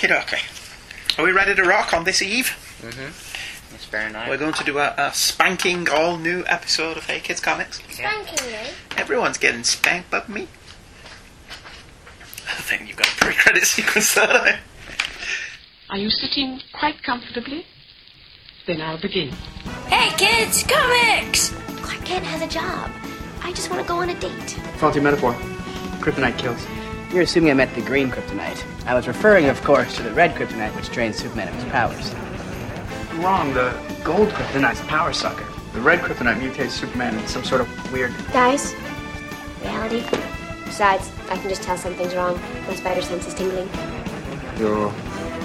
Okie dokie. Are we ready to rock on this eve? Mm-hmm. It's very nice. We're going to do a, a spanking all new episode of Hey Kids Comics. Spanking me. Everyone's getting spanked but me. I think you've got a pre credit sequence there. Are you sitting quite comfortably? Then I'll begin. Hey kids, comics! Clark Kent has a job. I just want to go on a date. Faulty metaphor. Kryptonite kills. You're assuming I meant the green kryptonite. I was referring, of course, to the red kryptonite, which drains Superman of his powers. Wrong. The gold kryptonite's a power sucker. The red kryptonite mutates Superman in some sort of weird. Guys, reality. Besides, I can just tell something's wrong. My spider sense is tingling. Your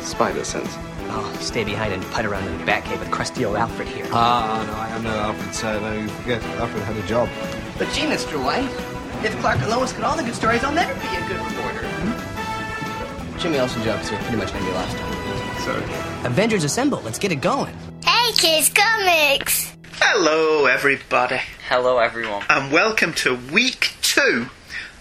spider sense. Oh, stay behind and putt around in the Batcave with crusty old Alfred here. Ah, no, I am no Alfred, so no, you forget Alfred had a job. But gee, Mr. White, if Clark and Lois get all the good stories, I'll never be a good reporter. Hmm? Jimmy Olsen jokes are pretty much gonna be lost. So, Avengers Assemble, let's get it going. Hey kids, comics! Hello, everybody, Hello, everyone. and welcome to week two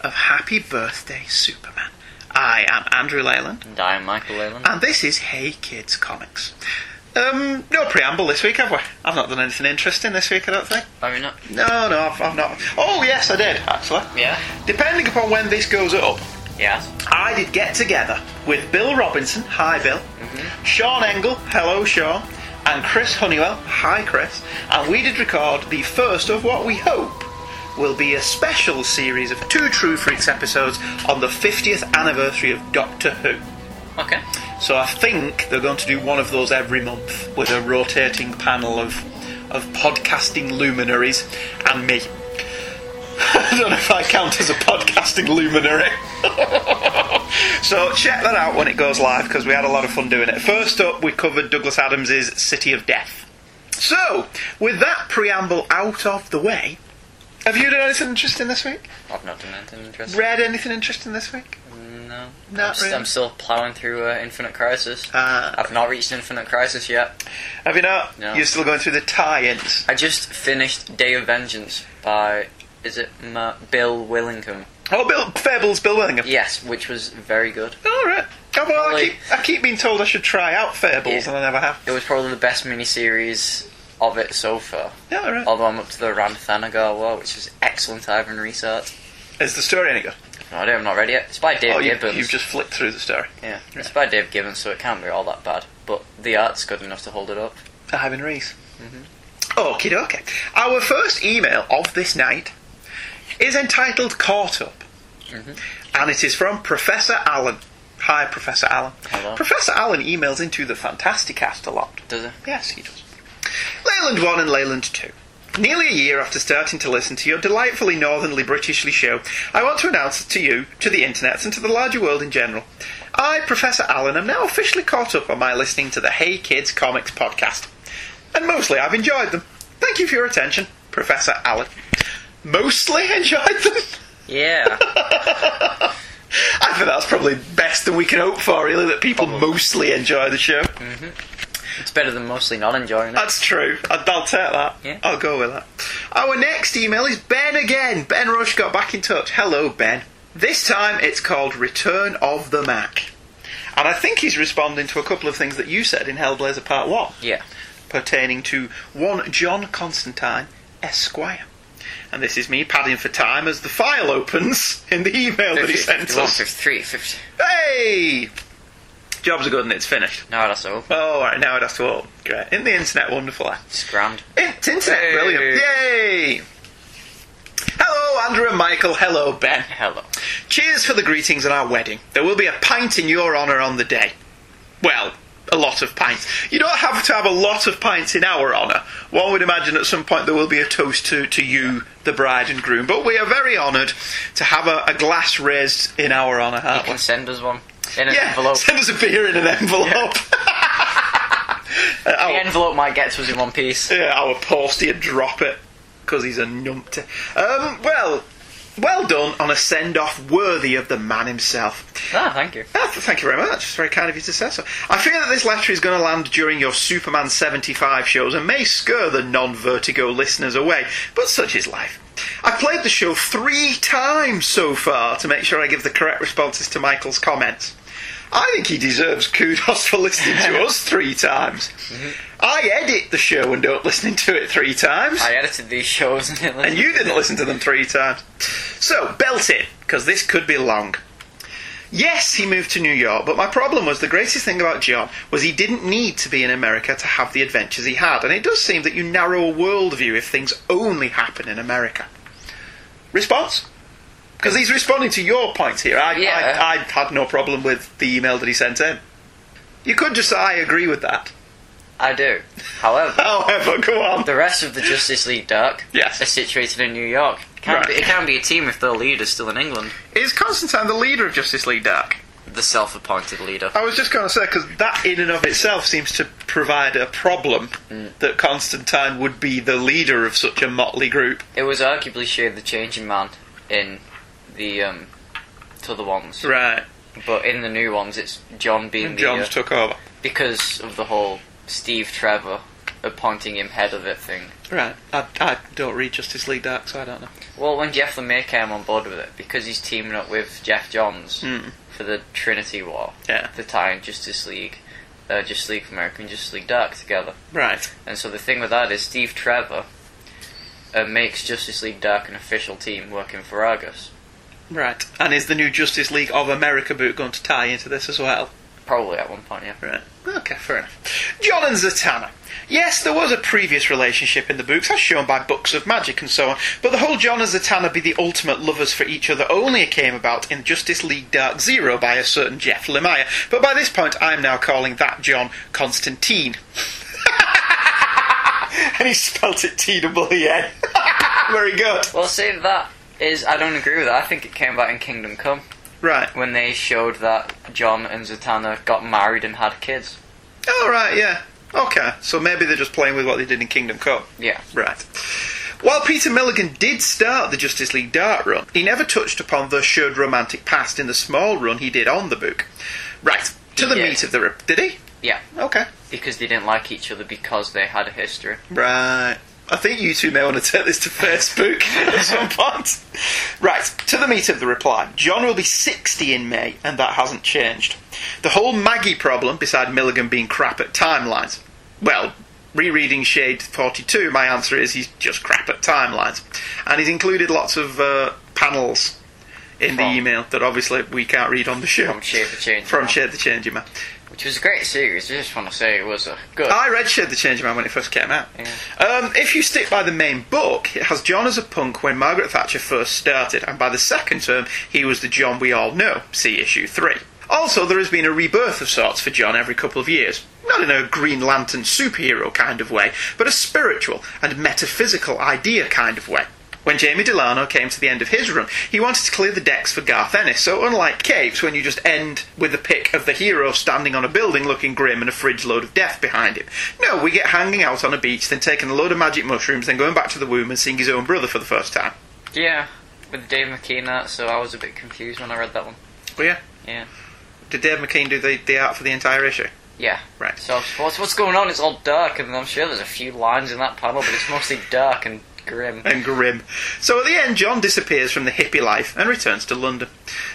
of Happy Birthday Superman. I am Andrew Leyland, And I'm Michael Leyland. and this is Hey Kids Comics. Um, no preamble this week, have we? I've not done anything interesting this week, I don't think. Are we not? No, no, I've, I've not. Oh, yes, I did, actually. Yeah. Depending upon when this goes up, Yes. I did get together with Bill Robinson, hi Bill, Sean Engel, hello Sean, and Chris Honeywell, hi Chris, and we did record the first of what we hope will be a special series of two True Freaks episodes on the 50th anniversary of Doctor Who. Okay. So I think they're going to do one of those every month with a rotating panel of of podcasting luminaries and me. I don't know if I count as a podcasting luminary. so check that out when it goes live because we had a lot of fun doing it. First up, we covered Douglas Adams's City of Death. So, with that preamble out of the way, have you done anything interesting this week? I've not done anything interesting. Read anything interesting this week? No. Not I'm, really. I'm still plowing through uh, Infinite Crisis. Uh, I've not reached Infinite Crisis yet. have you not? No. You're still going through the tie-ins. I just finished Day of Vengeance by, is it Ma- Bill Willingham? Oh, Bill Fables, Bill Willingham. Yes, which was very good. All right. Oh, well, I keep, I keep being told I should try out Fables, Yeah. and I never have. It was probably the best miniseries of it so far. Yeah, all right. Although I'm up to the Rann-Thanagar War, which is excellent Ivan research. Is the story any good? No idea, I'm not ready yet. It's by Dave oh, you, Gibbons. you've just flicked through the story. Yeah, it's by Dave Gibbons, so it can't be all that bad. But the art's good enough to hold it up. Ivan Reis. Mm-hmm. Okie dokie. Our first email of this night is entitled Caught Up, and it is from Professor Allen. Hi, Professor Allen. Hello. Professor Allen emails into the Fantasticast a lot. Does he? Yes, he does. Leyland 1 and Leyland 2. Nearly a year after starting to listen to your delightfully northernly Britishly show, I want to announce to you, to the internet, and to the larger world in general, I, Professor Allen, am now officially caught up on my listening to the Hey Kids Comics podcast. And mostly I've enjoyed them. Thank you for your attention, Professor Allen. Mostly enjoyed them? Yeah. I think that's probably best that we can hope for, really, that people mostly enjoy the show. Mm-hmm. It's better than mostly not enjoying it. That's true. I'll, I'll take that. Yeah. I'll go with that. Our next email is Ben again. Ben Rush got back in touch. Hello, Ben. This time it's called Return of the Mac. And I think he's responding to a couple of things that you said in Hellblazer Part 1 Yeah. pertaining to one John Constantine, Esquire. And this is me padding for time as the file opens in the email that he sent 51, us. 53, 50. Hey! Jobs are good and it's finished. now No, that's all. Oh, alright, now it has to open. Great. In the internet, wonderful. eh? It's grand. It's internet, Hey. brilliant. Yay! Hello, Andrew and Michael. Hello, Ben. Hello. Cheers for the greetings at our wedding. There will be a pint in your honour on the day. Well, a lot of pints. You don't have to have a lot of pints in our honour. One would imagine at some point there will be a toast to, to you, the bride and groom. But we are very honoured to have a, a glass raised in our honour, You aren't we? can send us one in an Yeah, envelope. send us a beer in an envelope. Our- The envelope might get to us in one piece. Yeah, our would drop it because he's a numpty. Um, well, well done on a send off worthy of the man himself. Ah, thank you. Ah, th- thank you very much. It's very kind of you to say so. I fear that this letter is going to land during your Superman 75 shows and may scare the non vertigo listeners away, but such is life. I played the show three times so far to make sure I give the correct responses to Michael's comments. I think he deserves kudos for listening to us three times. Mm-hmm. I edit the show and don't listen to it three times. I edited these shows and and you didn't listen to them three times. So, belt it, because this could be long. Yes, he moved to New York, but my problem was the greatest thing about John was he didn't need to be in America to have the adventures he had, and it does seem that you narrow a worldview if things only happen in America. Response? Because he's responding to your point here. I, Yeah. I, I had no problem with the email that he sent in. You could just say, I agree with that. I do. However, However, go on. the rest of the Justice League Dark Yes. are situated in New York. Can Right. be, it can be a team if their leader's still in England. Is Constantine the leader of Justice League Dark? The self-appointed leader. I was just going to say because that in and of itself seems to provide a problem that Constantine would be the leader of such a motley group. It was arguably Shade the Changing Man in the um, to the ones, Right. but in the new ones, it's John being the John's uh, took over. because of the whole Steve Trevor appointing him head of it thing. Right. I, I don't read Justice League Dark, so I don't know. Well, when Jeff Lemire came on board with it, because he's teaming up with Geoff Johns Mm. for the Trinity War, Yeah. the tie Justice League, uh, Justice League America and Justice League Dark together. Right. And so the thing with that is Steve Trevor uh, makes Justice League Dark an official team working for Argus. Right. And is the new Justice League of America book going to tie into this as well? Probably at one point, yeah. Right. Okay, fair enough. John and Zatanna. Yes, there was a previous relationship in the books, as shown by books of magic and so on, but the whole John and Zatanna be the ultimate lovers for each other only came about in Justice League Dark Zero by a certain Jeff Lemire. But by this point, I'm now calling that John Constantine. and he spelt it T double E N. Very good. Well, see, that is, I don't agree with that. I think it came about in Kingdom Come Right. when they showed that John and Zatanna got married and had kids. Oh, right, yeah. Okay, so maybe they're just playing with what they did in Kingdom Come. Yeah. Right. While Peter Milligan did start the Justice League Dark run, he never touched upon the shared romantic past in the small run he did on the book. Right, to the Yeah. meat of the. Did he? Yeah. Okay. Because they didn't like each other because they had a history. Right. I think you two may want to take this to Facebook at some point. Right, to the meat of the reply. John will be 60 in May, and that hasn't changed. The whole Maggie problem, beside Milligan being crap at timelines. Well, rereading Shade 42, my answer is he's just crap at timelines. And he's included lots of uh, panels in the From- email that obviously we can't read on the show. From Shade the Changing From Man. Shade the Changing Man. Which was a great series. I just want to say it was a good. I read Shade the Changing Man when it first came out. Um, if you stick by the main book, it has John as a punk when Margaret Thatcher first started, and by the second term, he was the John we all know. See issue 3. Also, there has been a rebirth of sorts for John every couple of years. Not in a Green Lantern superhero kind of way, but a spiritual and metaphysical idea kind of way. When Jamie Delano came to the end of his run, he wanted to clear the decks for Garth Ennis, so unlike Caves, when you just end with a pic of the hero standing on a building looking grim and a fridge load of death behind him. No, we get hanging out on a beach, then taking a load of magic mushrooms, then going back to the womb and seeing his own brother for the first time. Yeah, with Dave McKean so I was a bit confused when I read that one. Oh yeah? Yeah. Did Dave McKean do the, the art for the entire issue? Yeah. Right. So what's what's going on? It's all dark, and I'm sure there's a few lines in that panel, but it's mostly dark and grim. and grim. So at the end, John disappears from the hippie life and returns to London.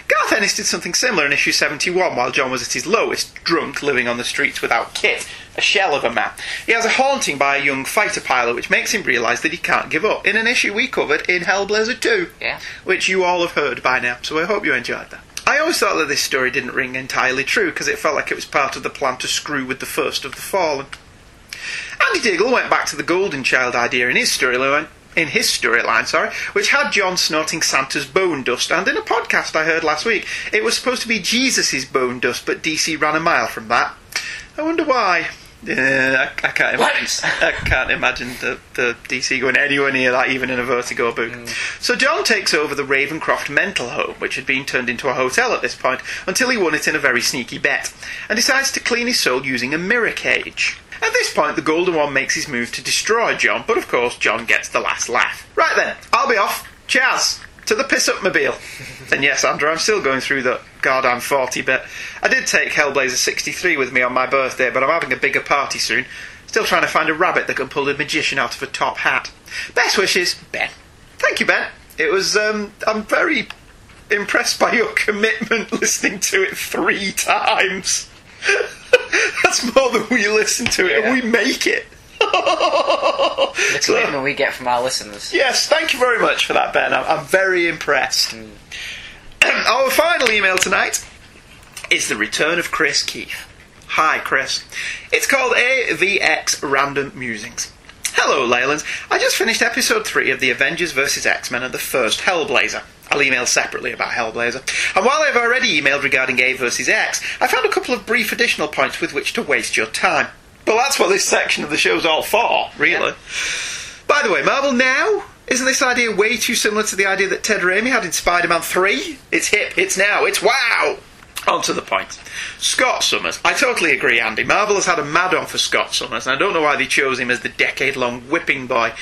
Garth Ennis did something similar in issue 71 while John was at his lowest, drunk, living on the streets without Kit, a shell of a man. He has a haunting by a young fighter pilot which makes him realise that he can't give up, in an issue we covered in Hellblazer 2, Yeah. which you all have heard by now, so I hope you enjoyed that. I always thought that this story didn't ring entirely true because it felt like it was part of the plan to screw with the first of the fallen. Andy Diggle went back to the Golden Child idea in his storyline, in his storyline, sorry, which had John snorting Santa's bone dust, and in a podcast I heard last week, it was supposed to be Jesus' bone dust, but DC ran a mile from that. I wonder why. Yeah, I, I can't imagine. I can't imagine the, the DC going anywhere near that, even in a Vertigo book. Mm. So John takes over the Ravenscar mental home, which had been turned into a hotel at this point, until he won it in a very sneaky bet, and decides to clean his soul using a mirror cage. At this point, the Golden One makes his move to destroy John, but of course, John gets the last laugh. Right then, I'll be off. Cheers! To the piss up mobile. and yes, Andrew, I'm still going through the God, I'm 40 bit. I did take Hellblazer 63 with me on my birthday, but I'm having a bigger party soon. Still trying to find a rabbit that can pull a magician out of a top hat. Best wishes, Ben. Thank you, Ben. It was, um, I'm very impressed by your commitment listening to it three times. That's more than we listen to it, and we make it. The So- commitment we get from our listeners. Yes, thank you very much for that, Ben. I'm, I'm very impressed. Mm. Our final email tonight is the return of Chris Keith. Hi, Chris. It's called AVX Random Musings. Hello, Leylands. I just finished episode 3 of the Avengers vs. X Men and the first Hellblazer. I'll email separately about Hellblazer. And while I've already emailed regarding A vs. X, I found a couple of brief additional points with which to waste your time. But that's what this section of the show's all for, really. By the way, Marvel Now? Isn't this idea way too similar to the idea that Ted Raimi had in Spider Man 3? It's hip, it's now, it's wow! On to the point. Scott Summers. I totally agree, Andy. Marvel has had a mad on for Scott Summers, and I don't know why they chose him as the decade long whipping boy.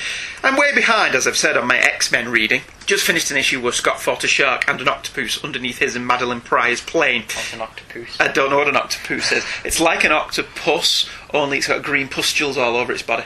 I'm way behind, as I've said, on my X Men reading. Just finished an issue where Scott fought a shark and an octopus underneath his and Madelyne Pryor's plane. What's an octopus? I don't know what an octopus is. It's like an octopus, only it's got green pustules all over its body.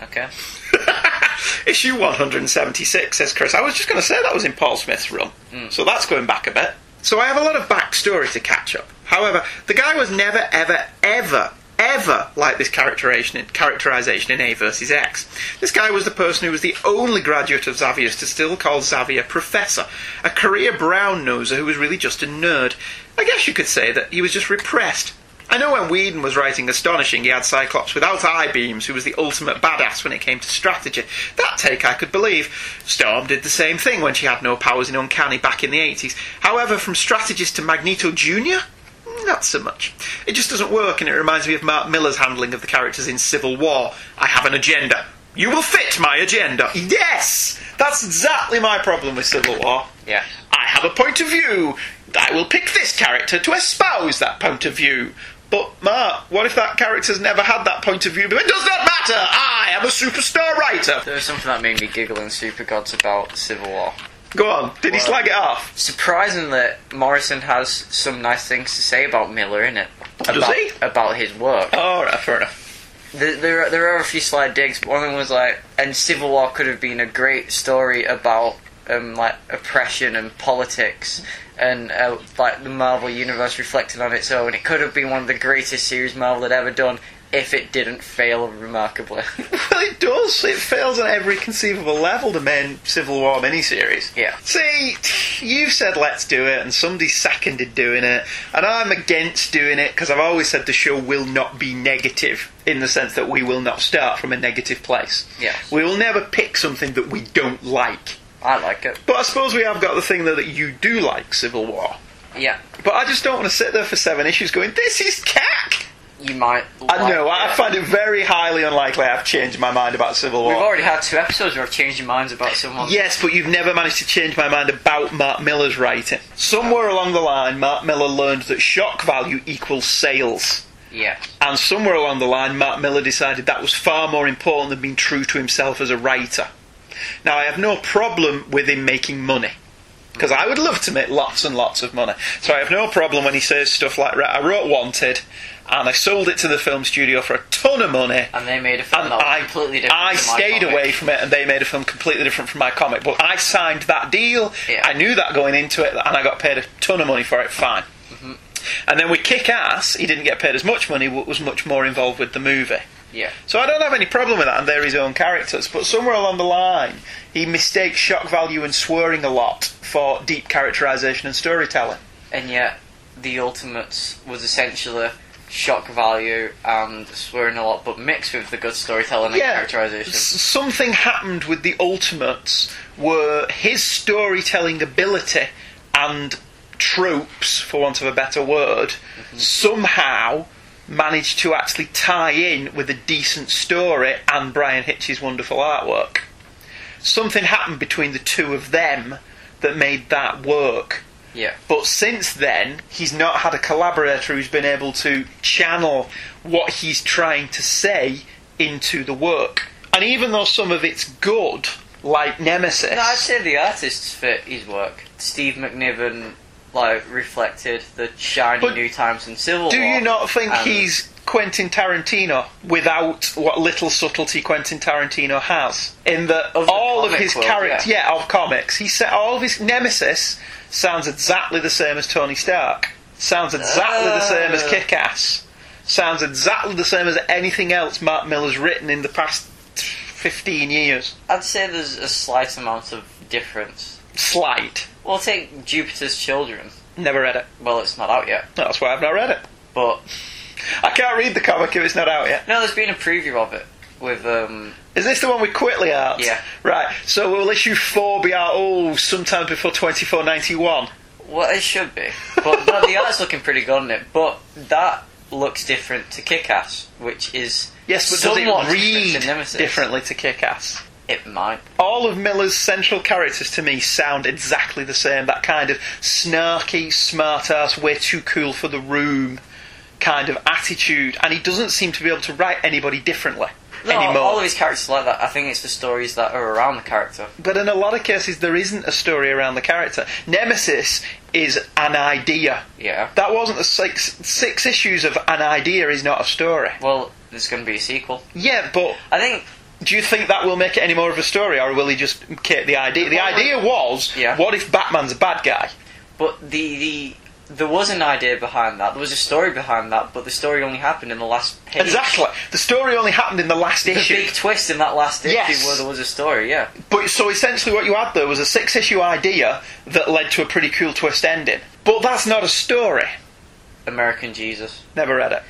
Okay. Issue 176, says Chris. I was just going to say that was in Paul Smith's run. Hmm. So that's going back a bit. So I have a lot of backstory to catch up. However, the guy was never, ever, ever, ever like this characterization, characterization in A versus X. This guy was the person who was the only graduate of Xavier's to still call Xavier Professor, a career brown noser who was really just a nerd. I guess you could say that he was just repressed. I know when Whedon was writing Astonishing, he had Cyclops without eye beams, who was the ultimate badass when it came to strategy. That take I could believe. Storm did the same thing when she had no powers in Uncanny back in the 80s. However, from strategist to Magneto Jr., not so much. It just doesn't work, and it reminds me of Mark Millar's handling of the characters in Civil War. I have an agenda. You will fit my agenda. Yes! That's exactly my problem with Civil War. Yeah. I have a point of view. I will pick this character to espouse that point of view. But, Mark, what if that character's never had that point of view? But it does not matter! I am a superstar writer! There was something that made me giggle in Super Gods about Civil War. Go on, did he slag it off? Surprising that Morrison has some nice things to say about Millar in it. Does about, he? About his work. Alright, fair enough. There, there, are, there are a few slight digs, but one of them was like, and Civil War could have been a great story about um, like oppression and politics, and uh, like the Marvel universe reflected on its own. It could have been one of the greatest series Marvel had ever done if it didn't fail remarkably. Well, it does. It fails on every conceivable level, the main Civil War miniseries. Yeah. See, you said let's do it, and somebody seconded doing it, and I'm against doing it because I've always said the show will not be negative in the sense that we will not start from a negative place. Yes. We will never pick something that we don't like. I like it. But I suppose we have got the thing though that you do like Civil War. Yeah. But I just don't want to sit there for seven issues going, this is cack! You might. I know, I it. find it very highly unlikely I've changed my mind about Civil War. We've already had two episodes where I've changed your minds about someone. Yes, but you've never managed to change my mind about Mark Millar's writing. Somewhere along the line, Mark Millar learned that shock value equals sales. Yeah. And somewhere along the line, Mark Millar decided that was far more important than being true to himself as a writer. Now, I have no problem with him making money. Because I would love to make lots and lots of money. So I have no problem when he says stuff like, right, I wrote Wanted, and I sold it to the film studio for a ton of money, And they made a film and that was I, completely different. I stayed comic. away from it, and they made a film completely different from my comic. But I signed that deal. Yeah. I knew that going into it, and I got paid a ton of money for it. Fine. Mm-hmm. And then with Kick Ass, he didn't get paid as much money, but was much more involved with the movie. Yeah. So I don't have any problem with that, and they're his own characters. But somewhere along the line, he mistakes shock value and swearing a lot for deep characterization and storytelling. And yet, the Ultimates was essentially shock value and swearing a lot, but mixed with the good storytelling and characterization. Something happened with the Ultimates where his storytelling ability and tropes, for want of a better word, mm-hmm. somehow managed to actually tie in with a decent story and Bryan Hitch's wonderful artwork. Something happened between the two of them that made that work. Yeah. But since then, he's not had a collaborator who's been able to channel what he's trying to say into the work. And even though some of it's good, like Nemesis, No, I'd say the artists for his work. Steve McNiven, like, reflected the shiny But new times in Civil do War. you not think and- he's Quentin Tarantino without what little subtlety Quentin Tarantino has? In that Of the all of his characters, yeah. yeah, of comics, he set all of his Nemesis sounds exactly the same as Tony Stark. Sounds exactly the same as Ah. Kick Ass. Sounds exactly the same as anything else Mark Millar's written in the past 15 years. I'd say there's a slight amount of difference. Slight. Well, take Jupiter's Children. Never read it. Well, it's not out yet, That's why I've not read it. but I can't read the comic if it's not out yet. no, there's been a preview of it with um. Is this the one with Quitely Art? Yeah. Right, so will issue 4 be out, oh, sometime before 2491? Well, it should be, but no, the art's looking pretty good on it. But that looks different to Kick-Ass, which is Yes, but does somewhat it different read Nemesis. differently to Kick Ass? It might. all of Millar's central characters to me sound exactly the same. That kind of snarky, smart ass, way too cool for the room kind of attitude. And he doesn't seem to be able to write anybody differently No, anymore. all of his characters like that. I think it's the stories that are around the character. but in a lot of cases, there isn't a story around the character. Nemesis is an idea. Yeah. That wasn't the six six issues of an idea is not a story. Well, there's going to be a sequel. Yeah, but I think do you think that will make it any more of a story, or will he just keep the idea? The idea was, Yeah. what if Batman's a bad guy? But the the there was an idea behind that. There was a story behind that, but the story only happened in the last page. Exactly. The story only happened in the last The issue. big twist in that last issue Yes. where there was a story. Yeah. But so essentially, what you had there was a six-issue idea that led to a pretty cool twist ending. But that's not a story. American Jesus. Never read it.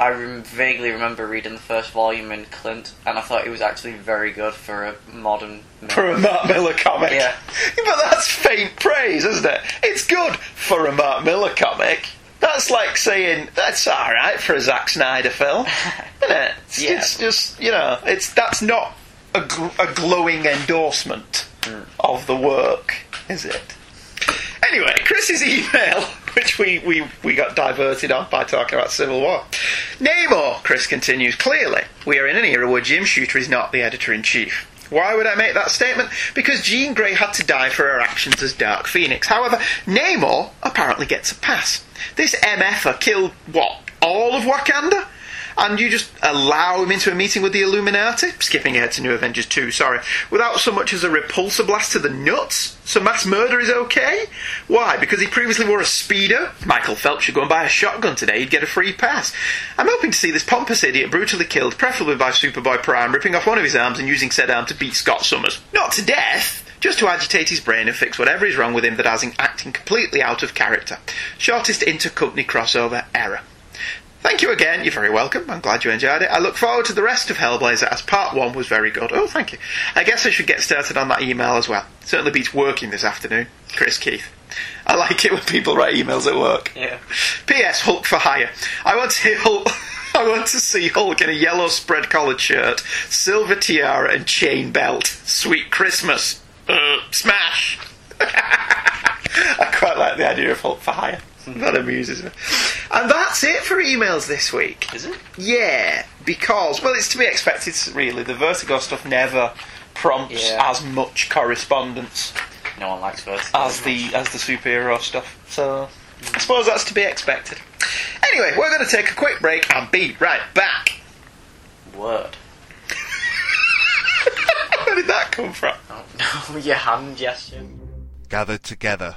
I rem- vaguely remember reading the first volume in Clint, and I thought it was actually very good for a modern. For a Mark Millar comic. Yeah. But that's faint praise, isn't it? It's good for a Mark Millar comic. That's like saying that's all right for a Zack Snyder film, isn't it? It's, Yeah. it's just you know, it's that's not a, gl- a glowing endorsement mm. of the work, is it? Anyway, Chris's email, which we, we, we got diverted off by talking about Civil War. Namor, Chris continues, clearly, we are in an era where Jim Shooter is not the editor in chief. Why would I make that statement? Because Jean Grey had to die for her actions as Dark Phoenix. However, Namor apparently gets a pass. This MFer killed, what, all of Wakanda? And you just allow him into a meeting with the Illuminati? Skipping ahead to New Avengers 2, sorry. Without so much as a repulsor blast to the nuts? So mass murder is okay? Why? Because he previously wore a speedo? Michael Phelps should go and buy a shotgun today, he'd get a free pass. I'm hoping to see this pompous idiot brutally killed, preferably by Superboy Prime, ripping off one of his arms and using said arm to beat Scott Summers. Not to death! Just to agitate his brain and fix whatever is wrong with him that has him acting completely out of character. Shortest inter-company crossover ever. Thank you again. You're very welcome. I'm glad you enjoyed it. I look forward to the rest of Hellblazer as part one was very good. Oh, thank you. I guess I should get started on that email as well. Certainly beats working this afternoon. Chris Keith. I like it when people write emails at work. Yeah. P.S. Hulk for hire. I want to see Hulk. I want to see Hulk in a yellow spread collared shirt, silver tiara, and chain belt. Sweet Christmas. Uh, smash. I quite like the idea of Hulk for hire. That amuses me. And that's it for emails this week. Is it? Yeah, because well, it's to be expected. Really, the Vertigo stuff never prompts Yeah. as much correspondence No one likes Vertigo. as the as the superhero stuff. So mm. I suppose that's to be expected. Anyway, we're going to take a quick break and be right back. word. Where did that come from? Oh no, your hand gesture. gathered together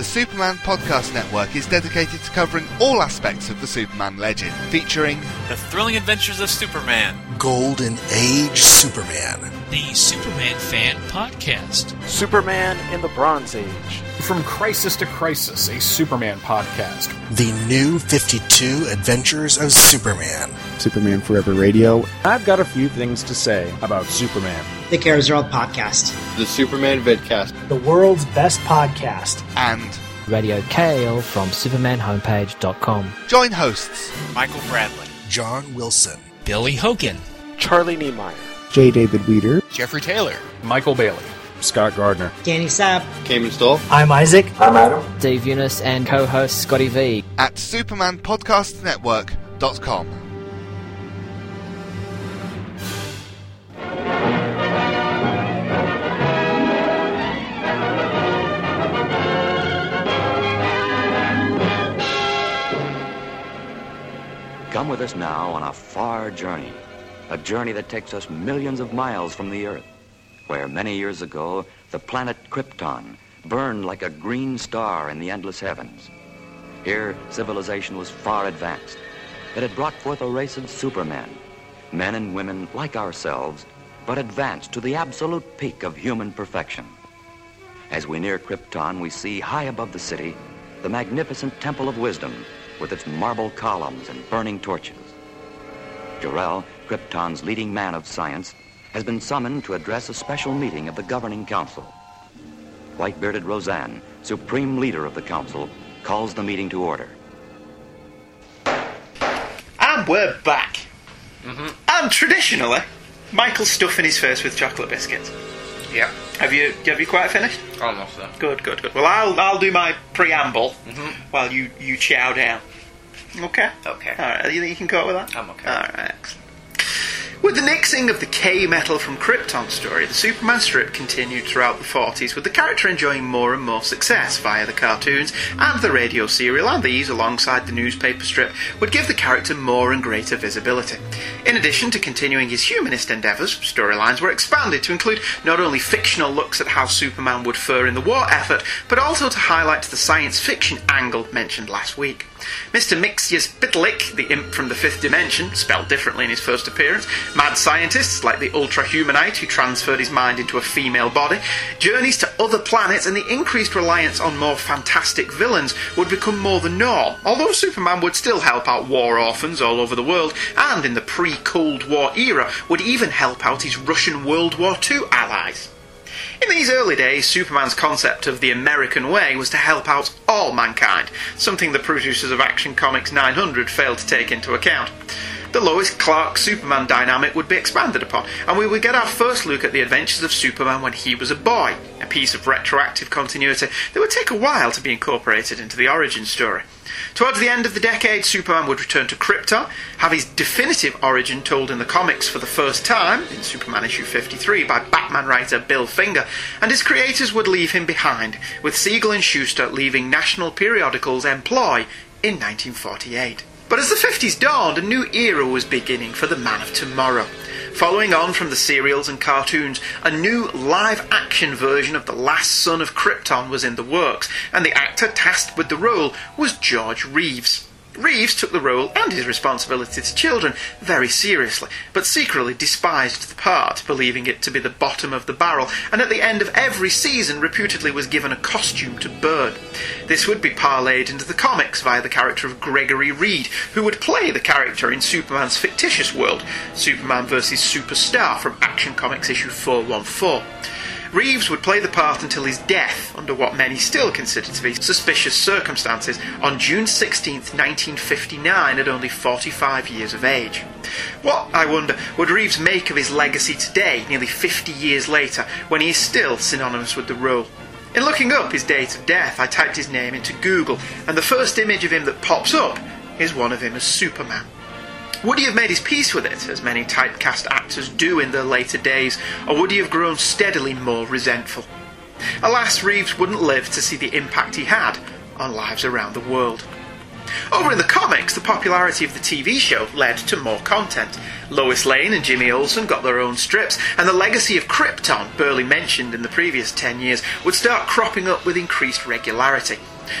The Superman Podcast Network is dedicated to covering all aspects of the Superman legend, featuring The Thrilling Adventures of Superman. Golden Age Superman. The Superman Fan Podcast. Superman in the Bronze Age. From Crisis to Crisis, a Superman podcast. The New 52 Adventures of Superman. Superman Forever Radio. I've got a few things to say about Superman. The Cares World Podcast. The Superman Vidcast. The world's best podcast. and Radio Kale from SupermanHomepage.com. join hosts Michael Bradley. John Wilson. Billy Hogan. Charlie Niemeyer. J. David Weeder. Jeffrey Taylor. Michael Bailey. Scott Gardner. Danny Sapp. Cayman Stoll. I'm Isaac. I'm Adam. Dave Eunice and co-host Scotty V. at supermanpodcastnetwork.com. Come with us now on a far journey, a journey that takes us millions of miles from the Earth, where many years ago the planet Krypton burned like a green star in the endless heavens. Here, civilization was far advanced. It had brought forth a race of supermen, men and women like ourselves, but advanced to the absolute peak of human perfection. As we near Krypton, we see high above the city the magnificent Temple of Wisdom with its marble columns and burning torches. Jor-El, Krypton's leading man of science, has been summoned to address a special meeting of the governing council. White-bearded Rozan, supreme leader of the council, calls the meeting to order. And we're back. Mm-hmm. And traditionally, Michael's stuffing his face with chocolate biscuits. Yeah. Have you have you quite finished? Almost there. Good, good, good. Well, I'll I'll do my preamble mm-hmm. while you you chow down. Okay. Okay. All right. You think you can cope with that? I'm okay. All right. Excellent. With the nixing of the K metal from Krypton story, the Superman strip continued throughout the 40s, with the character enjoying more and more success via the cartoons and the radio serial, and these, alongside the newspaper strip, would give the character more and greater visibility. In addition to continuing his humanist endeavours, storylines were expanded to include not only fictional looks at how Superman would fare in the war effort, but also to highlight the science fiction angle mentioned last week. Mr. Mxyzptlk, the imp from the fifth dimension, spelled differently in his first appearance, mad scientists like the Ultra Humanite who transferred his mind into a female body, journeys to other planets, and the increased reliance on more fantastic villains would become more the norm, although Superman would still help out war orphans all over the world, and in the pre Cold War era would even help out his Russian World War II allies. In these early days, Superman's concept of the American way was to help out all mankind, something the producers of Action Comics 900 failed to take into account. The Lois Clark Superman dynamic would be expanded upon, and we would get our first look at the adventures of Superman when he was a boy, a piece of retroactive continuity that would take a while to be incorporated into the origin story. Towards the end of the decade, Superman would return to Krypton, have his definitive origin told in the comics for the first time, in Superman issue 53, by Batman writer Bill Finger, and his creators would leave him behind, with Siegel and Shuster leaving National Periodical's employ in 1948. But as the 50s dawned, a new era was beginning for the Man of Tomorrow. Following on from the serials and cartoons, a new live action version of The Last Son of Krypton was in the works, and the actor tasked with the role was George Reeves. Reeves took the role and his responsibility to children very seriously, but secretly despised the part, believing it to be the bottom of the barrel, and at the end of every season reputedly was given a costume to burn. This would be parlayed into the comics via the character of Gregory Reed, who would play the character in Superman's fictitious world, Superman vs. Superstar from Action Comics issue 414. Reeves would play the part until his death, under what many still consider to be suspicious circumstances, on June 16, 1959, at only 45 years of age. What, I wonder, would Reeves make of his legacy today, nearly 50 years later, when he is still synonymous with the role? In looking up his date of death, I typed his name into Google, and the first image of him that pops up is one of him as Superman. Would he have made his peace with it, as many typecast actors do in their later days, or would he have grown steadily more resentful? Alas, Reeves wouldn't live to see the impact he had on lives around the world. Over in the comics, the popularity of the TV show led to more content. Lois Lane and Jimmy Olsen got their own strips, and the legacy of Krypton, barely mentioned in the previous 10 years, would start cropping up with increased regularity.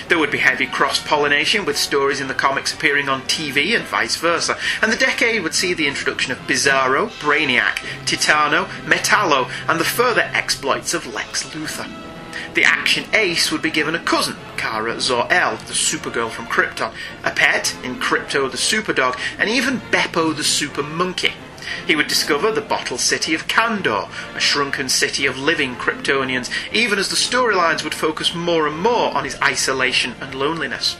There would be heavy cross pollination, with stories in the comics appearing on TV and vice versa, and the decade would see the introduction of Bizarro, Brainiac, Titano, Metallo, and the further exploits of Lex Luthor. The action ace would be given a cousin, Kara Zor-El, the Supergirl from Krypton, a pet in Krypto the Superdog, and even Beppo the Super Monkey. He would discover the bottle city of Kandor, a shrunken city of living Kryptonians, even as the storylines would focus more and more on his isolation and loneliness.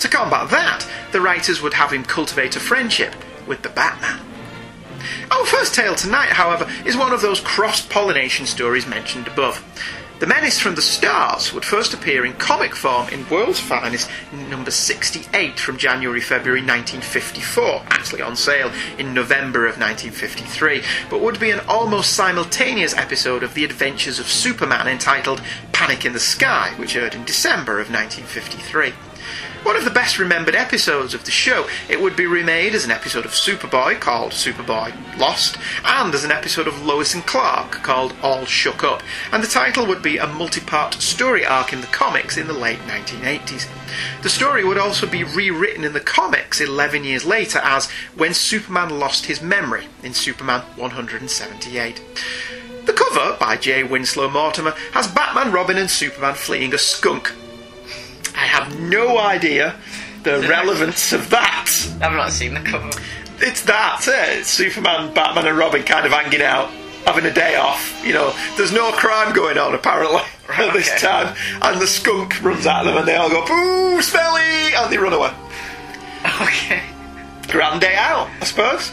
To combat that, the writers would have him cultivate a friendship with the Batman. Our first tale tonight, however, is one of those cross pollination stories mentioned above. The Menace from the Stars would first appear in comic form in World's Finest number 68 from January February 1954, actually on sale in November of 1953, but would be an almost simultaneous episode of The Adventures of Superman entitled Panic in the Sky, which aired in December of 1953. One of the best remembered episodes of the show, it would be remade as an episode of Superboy called Superboy Lost, and as an episode of Lois and Clark called All Shook Up, and the title would be a multi part story arc in the comics in the late 1980s. The story would also be rewritten in the comics 11 years later as When Superman Lost His Memory in Superman 178. The cover, by J. Winslow Mortimer, has Batman, Robin, and Superman fleeing a skunk. I have no idea the relevance of that. I've not seen the cover. It's that, eh? It's Superman, Batman, and Robin kind of hanging out, having a day off. You know, there's no crime going on apparently at this Okay. time, and the skunk runs at them, and they all go "Boo, smelly!" and they run away. Okay. Grand day out, I suppose.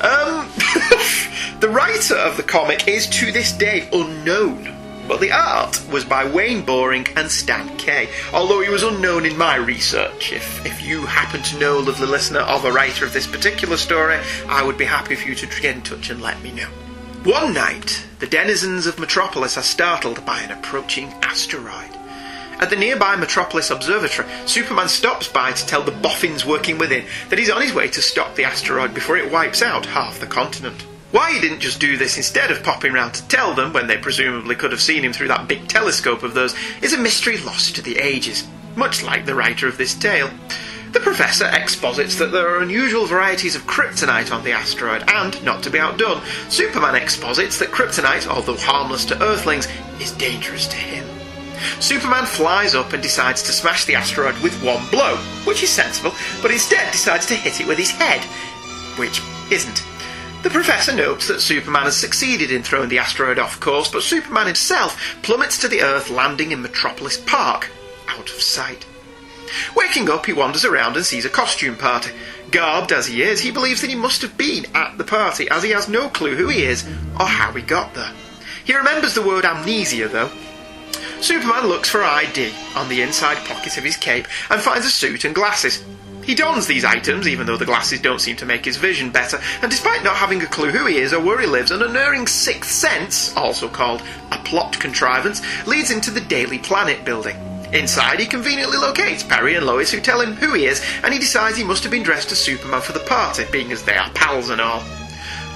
Um, the writer of the comic is to this day unknown, but the art was by Wayne Boring and Stan Kaye, although he was unknown in my research. If, if you happen to know, lovely listener, of a writer of this particular story, I would be happy for you to get in touch and let me know. One night, the denizens of Metropolis are startled by an approaching asteroid. At the nearby Metropolis Observatory, Superman stops by to tell the boffins working within that he's on his way to stop the asteroid before it wipes out half the continent. Why he didn't just do this instead of popping round to tell them when they presumably could have seen him through that big telescope of theirs is a mystery lost to the ages, much like the writer of this tale. The professor exposits that there are unusual varieties of kryptonite on the asteroid, and, not to be outdone, Superman exposits that kryptonite, although harmless to Earthlings, is dangerous to him. Superman flies up and decides to smash the asteroid with one blow, which is sensible, but instead decides to hit it with his head, which isn't. The Professor notes that Superman has succeeded in throwing the asteroid off course, but Superman himself plummets to the Earth, landing in Metropolis Park, out of sight. Waking up, he wanders around and sees a costume party. Garbed as he is, he believes that he must have been at the party, as he has no clue who he is or how he got there. He remembers the word amnesia, though. Superman looks for ID on the inside pocket of his cape and finds a suit and glasses. He dons these items, even though the glasses don't seem to make his vision better, and despite not having a clue who he is or where he lives, an unerring sixth sense, also called a plot contrivance, leads him to the Daily Planet building. Inside, he conveniently locates Perry and Lois, who tell him who he is, and he decides he must have been dressed as Superman for the party, being as they are pals and all.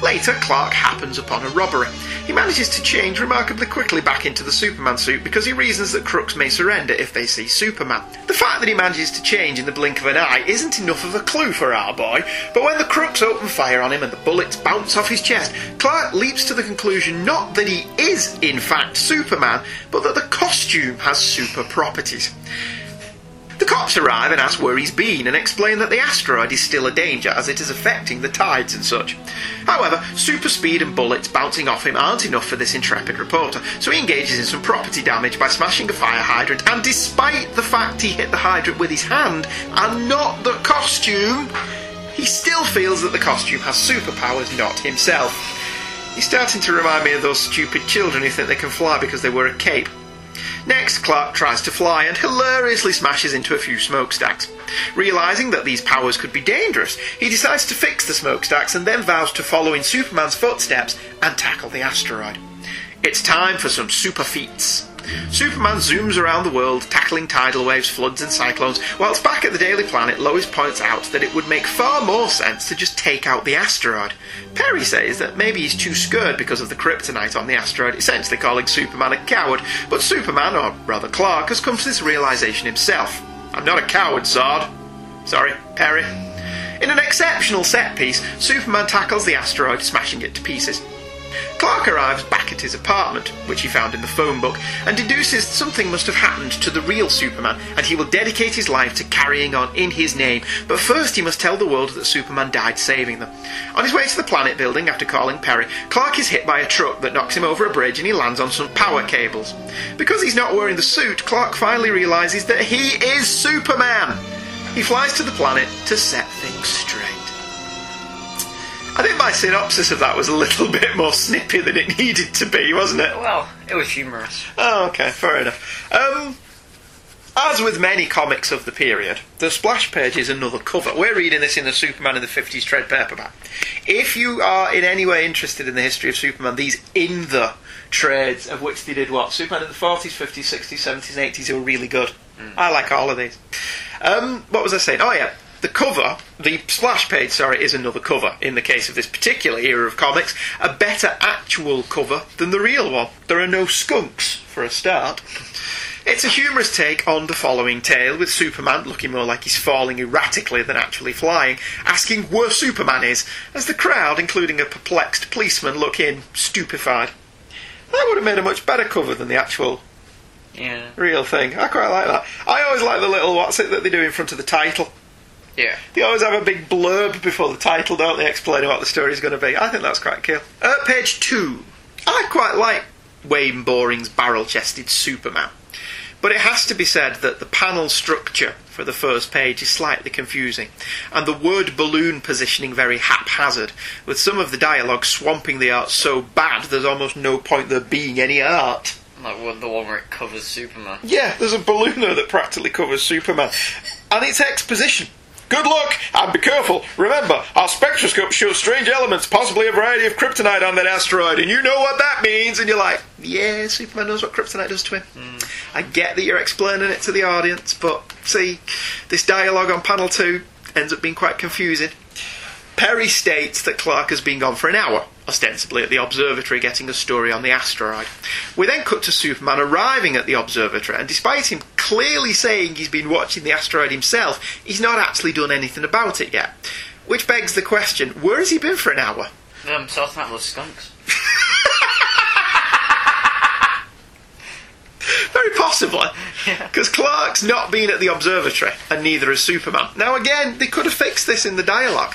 Later, Clark happens upon a robbery. He manages to change remarkably quickly back into the Superman suit because he reasons that crooks may surrender if they see Superman. The fact that he manages to change in the blink of an eye isn't enough of a clue for our boy, but when the crooks open fire on him and the bullets bounce off his chest, Clark leaps to the conclusion not that he is, in fact, Superman, but that the costume has super properties. The cops arrive and ask where he's been and explain that the asteroid is still a danger as it is affecting the tides and such. However, super speed and bullets bouncing off him aren't enough for this intrepid reporter, so he engages in some property damage by smashing a fire hydrant, and despite the fact he hit the hydrant with his hand and not the costume, he still feels that the costume has superpowers, not himself. He's starting to remind me of those stupid children who think they can fly because they wear a cape. Next, Clark tries to fly and hilariously smashes into a few smokestacks. Realizing that these powers could be dangerous, he decides to fix the smokestacks and then vows to follow in Superman's footsteps and tackle the asteroid. It's time for some super feats. Superman zooms around the world, tackling tidal waves, floods, and cyclones, whilst back at the Daily Planet, Lois points out that it would make far more sense to just take out the asteroid. Perry says that maybe he's too scared because of the kryptonite on the asteroid, essentially calling Superman a coward, but Superman, or rather Clark, has come to this realization himself. I'm not a coward, Zod. Sorry, Perry. In an exceptional set piece, Superman tackles the asteroid, smashing it to pieces. Clark arrives back at his apartment, which he found in the phone book, and deduces something must have happened to the real Superman, and he will dedicate his life to carrying on in his name. But first, he must tell the world that Superman died saving them. On his way to the planet building after calling Perry, Clark is hit by a truck that knocks him over a bridge and he lands on some power cables. Because he's not wearing the suit, Clark finally realizes that he is Superman. He flies to the planet to set things straight. I think my synopsis of that was a little bit more snippy than it needed to be, wasn't it? Well, it was humorous. Oh, okay, fair enough. Um, as with many comics of the period, the splash page is another cover. We're reading this in the Superman in the 50s trade paperback. If you are in any way interested in the history of Superman, these in the trades, of which they did what? Superman in the 40s, 50s, 60s, 70s, and 80s, who were really good. I like all of these. Um, what was I saying? Oh, yeah. The cover, the splash page, sorry, is another cover. In the case of this particular era of comics, a better actual cover than the real one. There are no skunks, for a start. It's a humorous take on the following tale, with Superman looking more like he's falling erratically than actually flying, asking where Superman is, as the crowd, including a perplexed policeman, look in, stupefied. That would have made a much better cover than the actual Yeah. real thing. I quite like that. I always like the little what's it that they do in front of the title. Yeah. They always have a big blurb before the title, don't they, explaining what the story's going to be. I think that's quite cool. Uh, page two. I quite like Wayne Boring's barrel-chested Superman. But it has to be said that the panel structure for the first page is slightly confusing, and the word balloon positioning very haphazard, with some of the dialogue swamping the art so bad there's almost no point there being any art. Like what- the one where it covers Superman. Yeah, there's a balloon there that practically covers Superman. And it's exposition. Good luck and be careful. Remember, our spectroscope shows strange elements, possibly a variety of kryptonite on that asteroid, and you know what that means. And you're like, yeah, Superman knows what kryptonite does to him. Hmm. I get that you're explaining it to the audience, but see, this dialogue on panel two ends up being quite confusing. Perry states that Clark has been gone for an hour, ostensibly at the observatory getting a story on the asteroid. We then cut to Superman arriving at the observatory, and despite him clearly saying he's been watching the asteroid himself, he's not actually done anything about it yet. Which begs the question where has he been for an hour? Um, out those skunks. Very possibly. Because Clark's not been at the observatory, and neither has Superman. Now, again, they could have fixed this in the dialogue.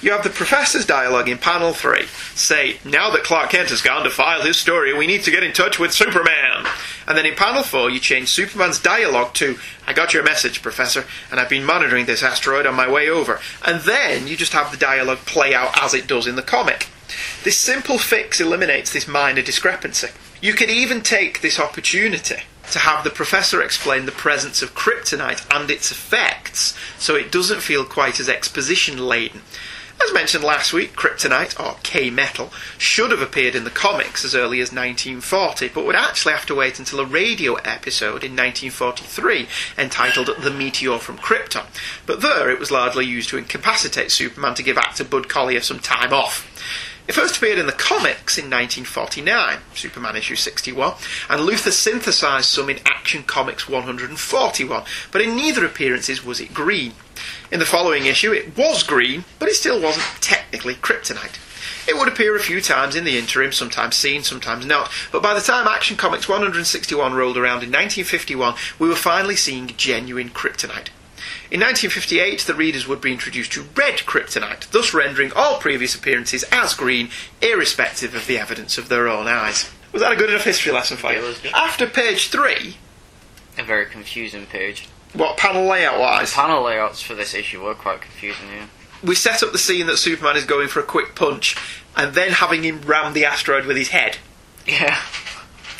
You have the Professor's dialogue in panel 3 say, Now that Clark Kent has gone to file his story, we need to get in touch with Superman. And then in panel 4, you change Superman's dialogue to, I got your message, Professor, and I've been monitoring this asteroid on my way over. And then you just have the dialogue play out as it does in the comic. This simple fix eliminates this minor discrepancy. You could even take this opportunity to have the professor explain the presence of kryptonite and its effects so it doesn't feel quite as exposition laden. As mentioned last week, kryptonite, or K metal, should have appeared in the comics as early as 1940, but would actually have to wait until a radio episode in 1943 entitled The Meteor from Krypton. But there it was largely used to incapacitate Superman to give actor Bud Collyer some time off. It first appeared in the comics in 1949, Superman issue 61, and Luthor synthesised some in Action Comics 141, but in neither appearances was it green. In the following issue, it was green, but it still wasn't technically kryptonite. It would appear a few times in the interim, sometimes seen, sometimes not, but by the time Action Comics 161 rolled around in 1951, we were finally seeing genuine kryptonite. In 1958, the readers would be introduced to red kryptonite, thus rendering all previous appearances as green, irrespective of the evidence of their own eyes. Was that a good enough history lesson for you? After page three, A very confusing page. what panel layout wise? Panel layouts for this issue were quite confusing, yeah. we set up the scene that Superman is going for a quick punch, and then having him ram the asteroid with his head. Yeah.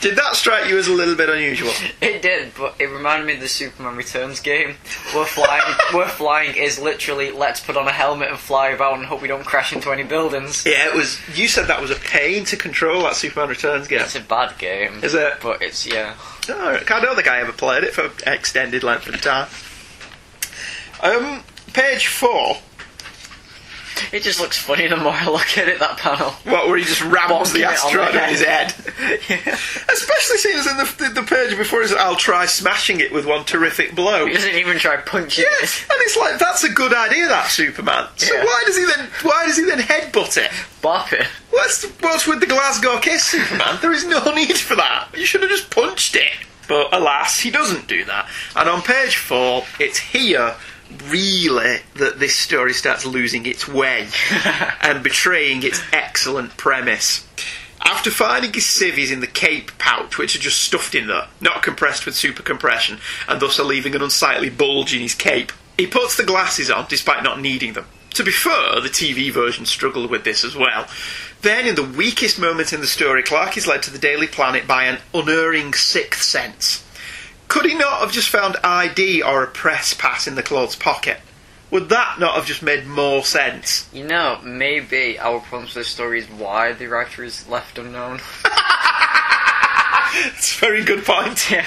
Did that strike you as a little bit unusual? It did, but it reminded me of the Superman Returns game. We're flying. we're flying is literally let's put on a helmet and fly about and hope we don't crash into any buildings. Yeah, it was. You said that was a pain to control that Superman Returns game. It's a bad game. Is it? But it's yeah. Oh, I don't think I ever played it for extended length of time. Um, page four. It just looks funny the more I look at it. That panel. What, where he just rams the it on asteroid the on his head? yeah. Especially seeing as in the, the, the page before is I'll try smashing it with one terrific blow. He doesn't even try punching it. Yes, and it's like that's a good idea, that Superman. So Yeah. why does he then why does he then headbutt it? Bop it. What's what's with the Glasgow kiss, Superman? There is no need for that. You should have just punched it. But alas, he doesn't do that. And on page four, it's here really that this story starts losing its way and betraying its excellent premise. After finding his civvies in the cape pouch, which are just stuffed in there, not compressed with super compression, and thus are leaving an unsightly bulge in his cape, he puts the glasses on despite not needing them. to be fair, the TV version struggled with this as well. Then, in the weakest moment in the story, Clark is led to the Daily Planet by an unerring sixth sense. Could he not have just found ID or a press pass in the clothes pocket? Would that not have just made more sense? You know, maybe our problem with the story is why the writer is left unknown. It's a very good point. Yeah.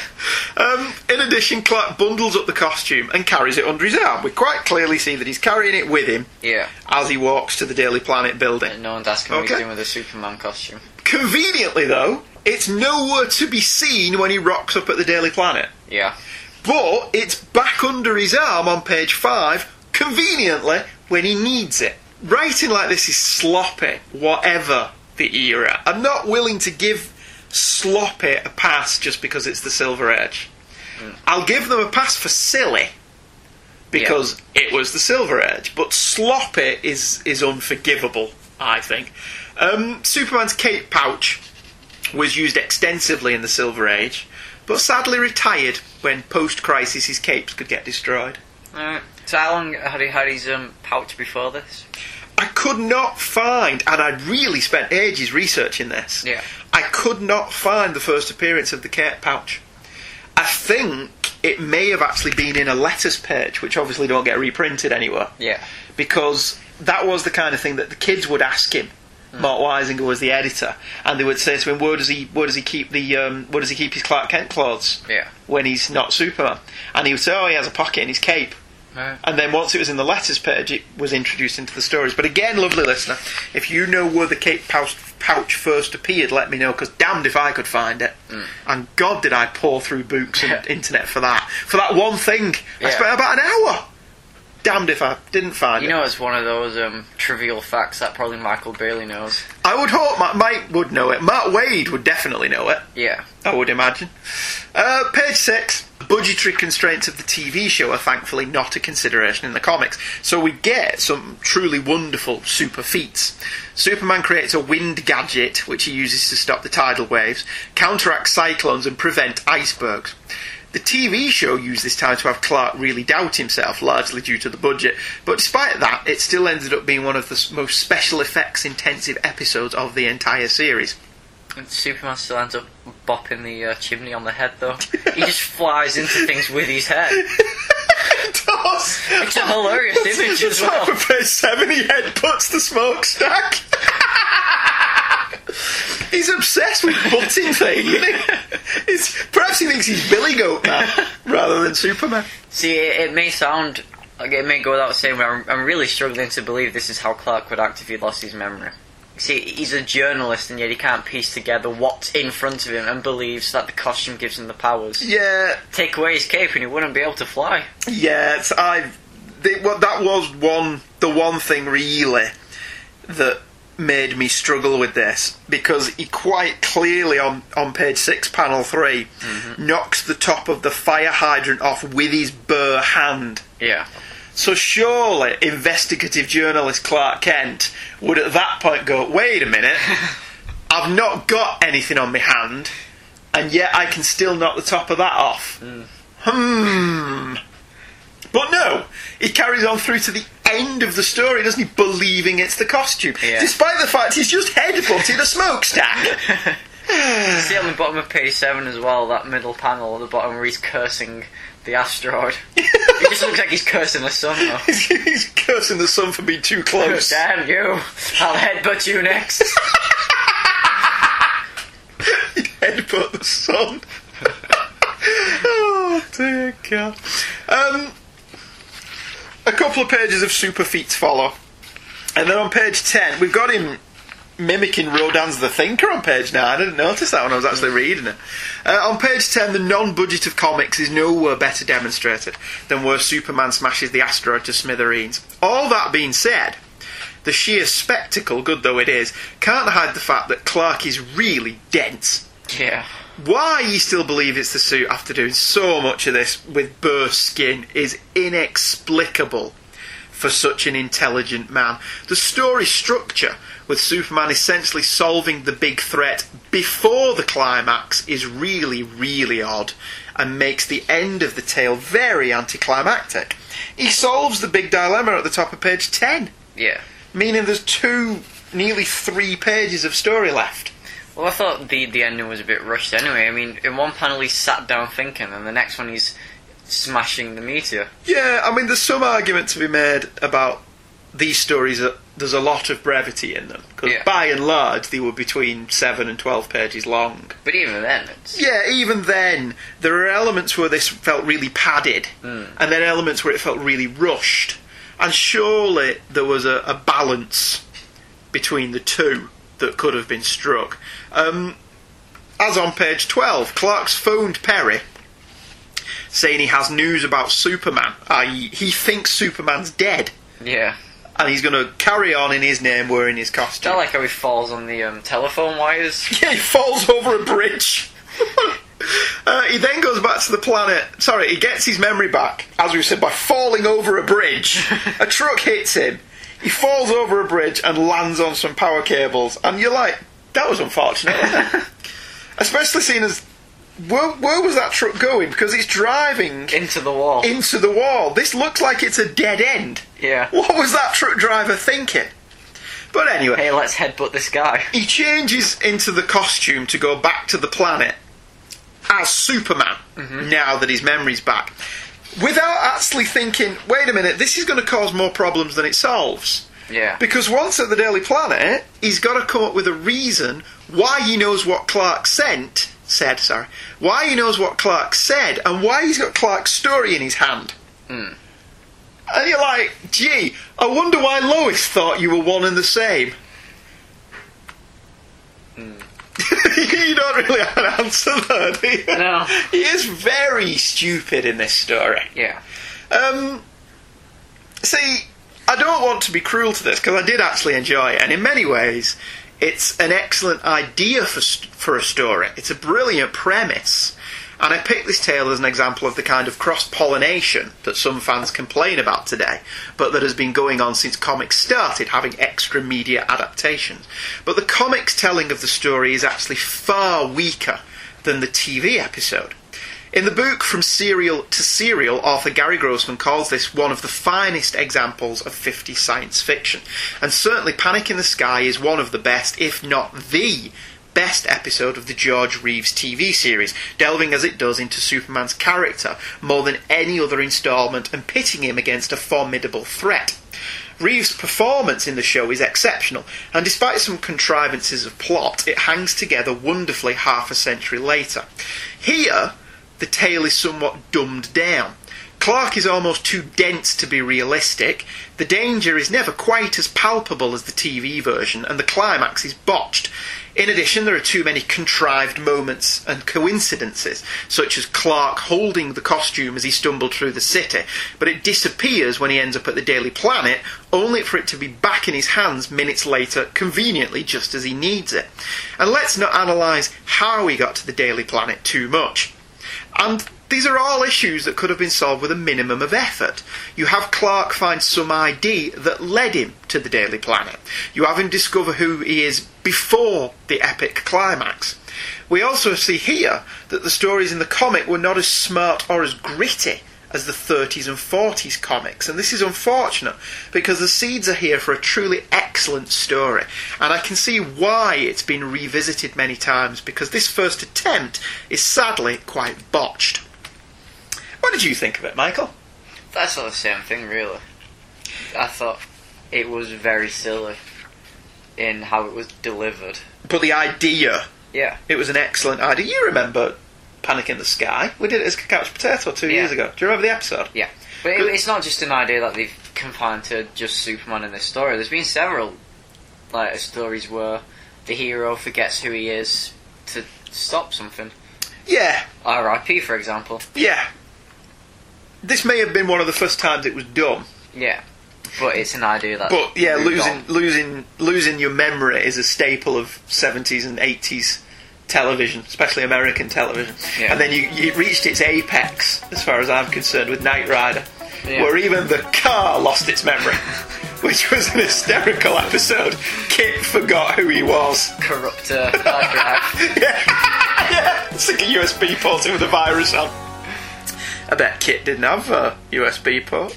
Um, in addition, Clark bundles up the costume and carries it under his arm. We quite clearly see that he's carrying it with him Yeah. as he walks to the Daily Planet building. And No one's asking what he's Okay. doing with a Superman costume. Conveniently, though, it's nowhere to be seen when he rocks up at the Daily Planet. Yeah. But it's back under his arm on page 5, conveniently, when he needs it. Writing like this is sloppy, whatever the era. I'm not willing to give sloppy a pass just because it's the Silver Age. I'll give them a pass for silly because it was the Silver Age, but sloppy is is unforgivable. I think. Um, Superman's cape pouch was used extensively in the Silver Age, but sadly retired when post-crisis his capes could get destroyed. Alright. So how long had he had his um, pouch before this? I could not find, and I'd really spent ages researching this. Yeah. I could not find the first appearance of the cape pouch. I think it may have actually been in a letters page, which obviously don't get reprinted anywhere. Yeah. because that was the kind of thing that the kids would ask him. Mort Weisinger was the editor, and they would say to him, "Where does he? Where does he keep the? Um, where does he keep his Clark Kent clothes Yeah. when he's not Superman?" And he would say, "Oh, he has a pocket in his cape." Right. And then once it was in the letters page, it was introduced into the stories. But again, lovely listener, if you know where the cape pouch, pouch first appeared, let me know, because damned if I could find it. Mm. And God, did I pour through books and internet for that. For that one thing. I Yeah. spent about an hour. Damned if I didn't find You it. know, it's one of those um, trivial facts that probably Michael Bailey knows. I would hope Ma- Mike would know it. Matt Wade would definitely know it. Yeah. I would imagine. Uh, page six. Budgetary constraints of the TV show are thankfully not a consideration in the comics, so we get some truly wonderful super feats. Superman creates a wind gadget, which he uses to stop the tidal waves, counteract cyclones, and prevent icebergs. The TV show used this time to have Clark really doubt himself, largely due to the budget, but despite that, it still ended up being one of the most special effects intensive episodes of the entire series. And Superman still ends up bopping the uh, chimney on the head, though. he just flies into things with his head. does. It's a hilarious image as well. Page seven, he headbutts the smokestack. He's obsessed with butting things. He's, perhaps he thinks he's Billy Goat now rather than Superman. See, it, it may sound like it may go without saying, but I'm, I'm really struggling to believe this is how Clark would act if he lost his memory. See, he's a journalist, and yet he can't piece together what's in front of him and believes that the costume gives him the powers. Yeah, Take away his cape, and he wouldn't be able to fly. yeah. I. Well, that was one. The one thing really that made me struggle with this because he quite clearly on on page six, panel 3 knocks the top of the fire hydrant off with his bare hand. Yeah. So surely investigative journalist Clark Kent would at that point go, wait a minute, I've not got anything on my hand, and yet I can still knock the top of that off. Hmm. But no, he carries on through to the end of the story, doesn't he? Believing it's the costume, Yeah. despite the fact he's just headbutted a smokestack. See on the bottom of page seven as well, that middle panel at the bottom where he's cursing the asteroid. it just looks like he's cursing the sun though. he's cursing the sun for being too close. Damn you! I'll headbutt you next. headbutt the sun. oh dear God. Um, a couple of pages of super feats follow, and then on page ten we've got him mimicking Rodin's The Thinker on page nine. I didn't notice that when I was actually reading it. Uh, on page ten, the non-budget of comics is nowhere better demonstrated than where Superman smashes the asteroid to smithereens. All that being said. The sheer spectacle, good though it is, can't hide the fact that Clark is really dense yeah. Why you still believe it's the suit after doing so much of this with burst skin is inexplicable. for such an intelligent man. The story structure, with Superman essentially solving the big threat before the climax, is really, really odd and makes the end of the tale very anticlimactic. He solves the big dilemma at the top of page 10, Yeah. meaning there's two, nearly three pages of story left. Well, I thought the the ending was a bit rushed anyway. I mean, in one panel he's sat down thinking, and the next one he's smashing the meteor. Yeah, I mean, there's some argument to be made about these stories. That there's a lot of brevity in them because, Yeah. by and large, they were between seven and twelve pages long. But even then, it's Yeah, even then, there are elements where this felt really padded, hmm. and then elements where it felt really rushed. And surely there was a, a balance between the two that could have been struck. Um, as on page 12, Clark's phoned Perry saying he has news about Superman, i.e., he thinks Superman's dead, yeah. and he's going to carry on in his name wearing his costume. I like how he falls on the um, telephone wires. Yeah, he falls over a bridge. uh, he then goes back to the planet. Sorry, he gets his memory back, as we said, by falling over a bridge. a truck hits him. He falls over a bridge and lands on some power cables. And you're like, that was unfortunate, wasn't it? Especially seeing as. Where, where was that truck going? Because it's driving into the wall. Into the wall. This looks like it's a dead end. Yeah. What was that truck driver thinking? But anyway. Hey, let's headbutt this guy. He changes into the costume to go back to the planet as Superman mm-hmm. now that his memory's back. Without actually thinking, wait a minute, this is going to cause more problems than it solves. Yeah. Because once at the Daily Planet, he's got to come up with a reason why he knows what Clark sent, said, sorry, why he knows what Clark said, and why he's got Clark's story in his hand. Hmm. And you're like, gee, I wonder why Lois thought you were one and the same. you don't really have an answer there, do you? No. He is very stupid in this story. Yeah. Um, see, I don't want to be cruel to this because I did actually enjoy it, and in many ways, it's an excellent idea for for a story. It's a brilliant premise, and I picked this tale as an example of the kind of cross pollination that some fans complain about today, but that has been going on since comics started having extra media adaptations. But the comics telling of the story is actually far weaker than the TV episode. In the book From Serial to Cereal, author Gary Grossman calls this one of the finest examples of 50s science fiction. And certainly Panic in the Sky is one of the best, if not the best episode of the George Reeves TV series, delving as it does into Superman's character more than any other installment and pitting him against a formidable threat. Reeves' performance in the show is exceptional, and despite some contrivances of plot, it hangs together wonderfully half a century later. Here, the tale is somewhat dumbed down. Clark is almost too dense to be realistic, the danger is never quite as palpable as the TV version, and the climax is botched. In addition, there are too many contrived moments and coincidences, such as Clark holding the costume as he stumbled through the city, but it disappears when he ends up at the Daily Planet, only for it to be back in his hands minutes later, conveniently just as he needs it. And let's not analyse how he got to the Daily Planet too much. And these are all issues that could have been solved with a minimum of effort. You have Clark find some ID that led him to the Daily Planet. You have him discover who he is before the epic climax. We also see here that the stories in the comic were not as smart or as gritty as the 30s and 40s comics, and this is unfortunate because the seeds are here for a truly excellent story, and I can see why it's been revisited many times because this first attempt is sadly quite botched. What did you think of it, Michael? That's not the same thing, really. I thought it was very silly in how it was delivered. But the idea, Yeah. it was an excellent idea. You remember Panic in the Sky? We did it as Couch Potato two Yeah. years ago. Do you remember the episode? Yeah. But it, it's not just an idea that they've confined to just Superman in this story. There's been several like stories where the hero forgets who he is to stop something. Yeah, R.I.P. for example. yeah. This may have been one of the first times it was done. Yeah. But it's an idea that. But yeah, losing on. losing losing your memory is a staple of seventies and eighties television, especially American television. Yeah. And then you, you reached its apex, as far as I'm concerned, with Knight Rider. Yeah. where even the car lost its memory, which was an hysterical episode. KITT forgot who he was. Corrupter. uh, drive. yeah, stick a USB port with a virus on. I bet KITT didn't have a USB port.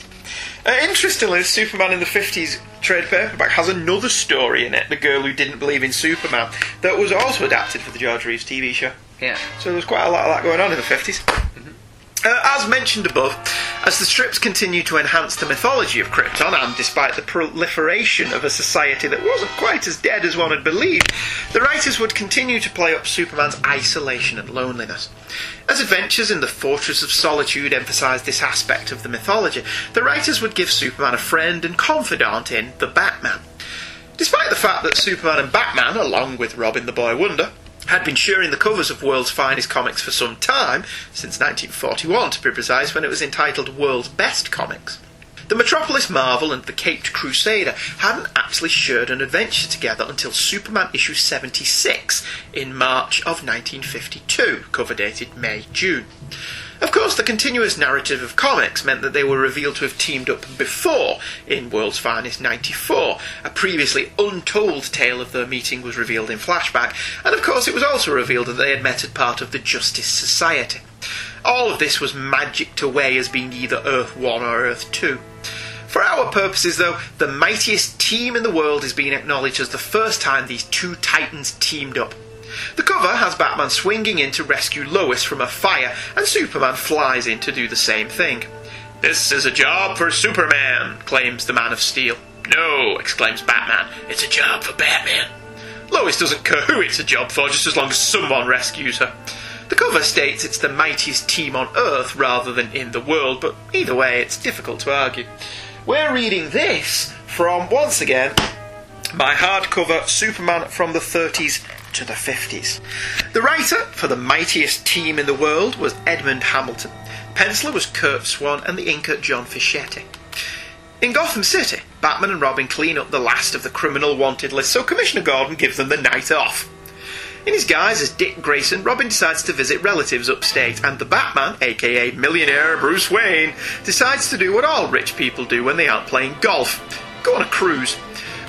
Uh, interestingly, Superman in the 50s trade paperback has another story in it, The Girl Who Didn't Believe in Superman, that was also adapted for the George Reeves TV show. Yeah. So there's quite a lot of that going on in the 50s. Uh, as mentioned above, as the strips continue to enhance the mythology of Krypton, and despite the proliferation of a society that wasn't quite as dead as one had believed, the writers would continue to play up Superman's isolation and loneliness. As Adventures in the Fortress of Solitude emphasised this aspect of the mythology, the writers would give Superman a friend and confidant in the Batman. Despite the fact that Superman and Batman, along with Robin the Boy Wonder, had been sharing the covers of World's Finest Comics for some time, since 1941 to be precise, when it was entitled World's Best Comics. The Metropolis Marvel and the Caped Crusader hadn't actually shared an adventure together until Superman issue 76 in March of 1952, cover dated May June. Of course, the continuous narrative of comics meant that they were revealed to have teamed up before in World's Finest 94. A previously untold tale of their meeting was revealed in flashback, and of course, it was also revealed that they had met as part of the Justice Society. All of this was magicked away as being either Earth 1 or Earth 2. For our purposes, though, the mightiest team in the world is being acknowledged as the first time these two titans teamed up. The cover has Batman swinging in to rescue Lois from a fire, and Superman flies in to do the same thing. This is a job for Superman, claims the Man of Steel. No, exclaims Batman, it's a job for Batman. Lois doesn't care who it's a job for, just as long as someone rescues her. The cover states it's the mightiest team on Earth rather than in the world, but either way, it's difficult to argue. We're reading this from, once again, my hardcover Superman from the 30s to the 50s. The writer for the mightiest team in the world was Edmund Hamilton. Penciler was Curt Swan and the inker John Fischetti. In Gotham City, Batman and Robin clean up the last of the criminal wanted list, so Commissioner Gordon gives them the night off. In his guise as Dick Grayson, Robin decides to visit relatives upstate, and the Batman, aka millionaire Bruce Wayne, decides to do what all rich people do when they aren't playing golf go on a cruise.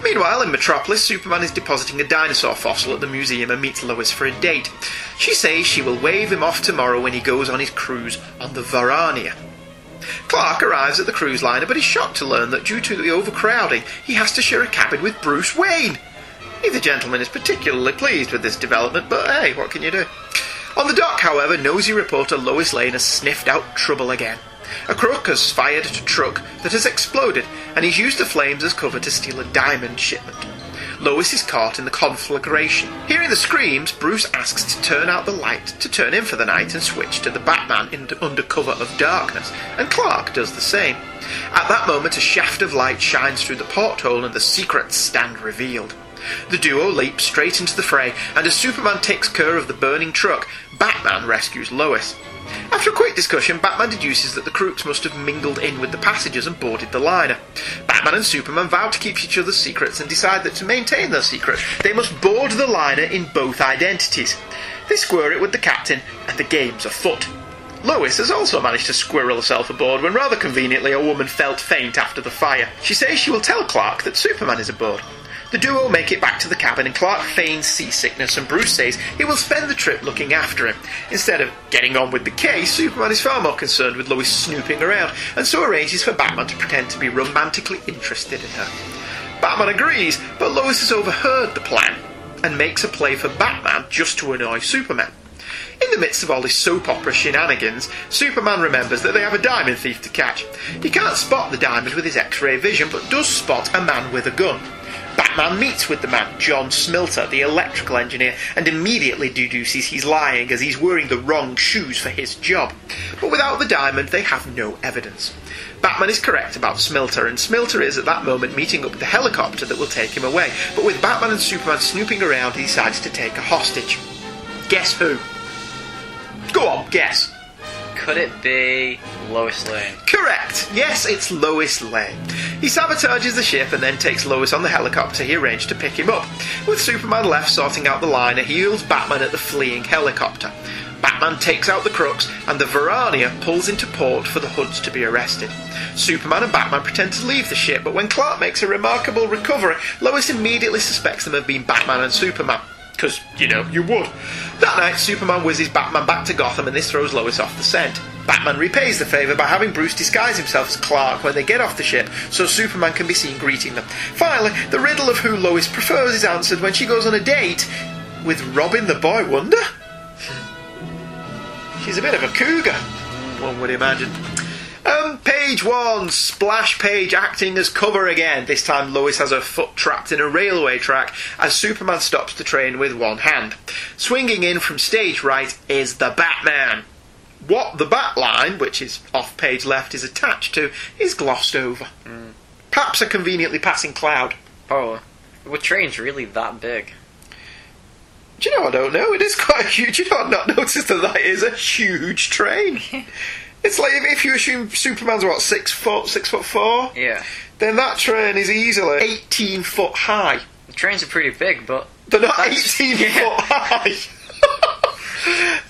Meanwhile, in Metropolis, Superman is depositing a dinosaur fossil at the museum and meets Lois for a date. She says she will wave him off tomorrow when he goes on his cruise on the Varania. Clark arrives at the cruise liner but is shocked to learn that due to the overcrowding, he has to share a cabin with Bruce Wayne. Neither gentleman is particularly pleased with this development, but hey, what can you do? On the dock, however, nosy reporter Lois Lane has sniffed out trouble again. A crook has fired at a truck that has exploded, and he's used the flames as cover to steal a diamond shipment. Lois is caught in the conflagration. Hearing the screams, Bruce asks to turn out the light to turn in for the night and switch to the Batman in under cover of darkness, and Clark does the same. At that moment, a shaft of light shines through the porthole and the secrets stand revealed. The duo leap straight into the fray, and as Superman takes care of the burning truck, Batman rescues Lois. After a quick discussion, Batman deduces that the crooks must have mingled in with the passengers and boarded the liner. Batman and Superman vow to keep each other's secrets and decide that to maintain their secret, they must board the liner in both identities. They square it with the captain, and the game's afoot. Lois has also managed to squirrel herself aboard when rather conveniently a woman felt faint after the fire. She says she will tell Clark that Superman is aboard. The duo make it back to the cabin and Clark feigns seasickness and Bruce says he will spend the trip looking after him. Instead of getting on with the case, Superman is far more concerned with Lois snooping around and so arranges for Batman to pretend to be romantically interested in her. Batman agrees, but Lois has overheard the plan and makes a play for Batman just to annoy Superman. In the midst of all this soap opera shenanigans, Superman remembers that they have a diamond thief to catch. He can't spot the diamond with his X ray vision, but does spot a man with a gun. Batman meets with the man, John Smilter, the electrical engineer, and immediately deduces he's lying as he's wearing the wrong shoes for his job. But without the diamond, they have no evidence. Batman is correct about Smilter, and Smilter is at that moment meeting up with the helicopter that will take him away. But with Batman and Superman snooping around, he decides to take a hostage. Guess who? Go on, guess. Could it be Lois Lane? Correct! Yes, it's Lois Lane. He sabotages the ship and then takes Lois on the helicopter he arranged to pick him up. With Superman left sorting out the liner, he heals Batman at the fleeing helicopter. Batman takes out the crooks, and the Verania pulls into port for the Hoods to be arrested. Superman and Batman pretend to leave the ship, but when Clark makes a remarkable recovery, Lois immediately suspects them of being Batman and Superman. Because, you know, you would. That night, Superman whizzes Batman back to Gotham, and this throws Lois off the scent. Batman repays the favour by having Bruce disguise himself as Clark when they get off the ship, so Superman can be seen greeting them. Finally, the riddle of who Lois prefers is answered when she goes on a date with Robin the Boy Wonder. She's a bit of a cougar, one would imagine. Page one, splash page acting as cover again. This time Lois has her foot trapped in a railway track as Superman stops the train with one hand. Swinging in from stage right is the Batman. What the bat line, which is off page left, is attached to, is glossed over. Hmm. Perhaps a conveniently passing cloud. Oh, were trains really that big? Do you know, I don't know. It is quite huge. You know, I've not noticed that that is a huge train. it's like if, if you assume Superman's what six foot, six foot four, Yeah. then that train is easily eighteen foot high. The trains are pretty big, but They're not eighteen yeah. foot high.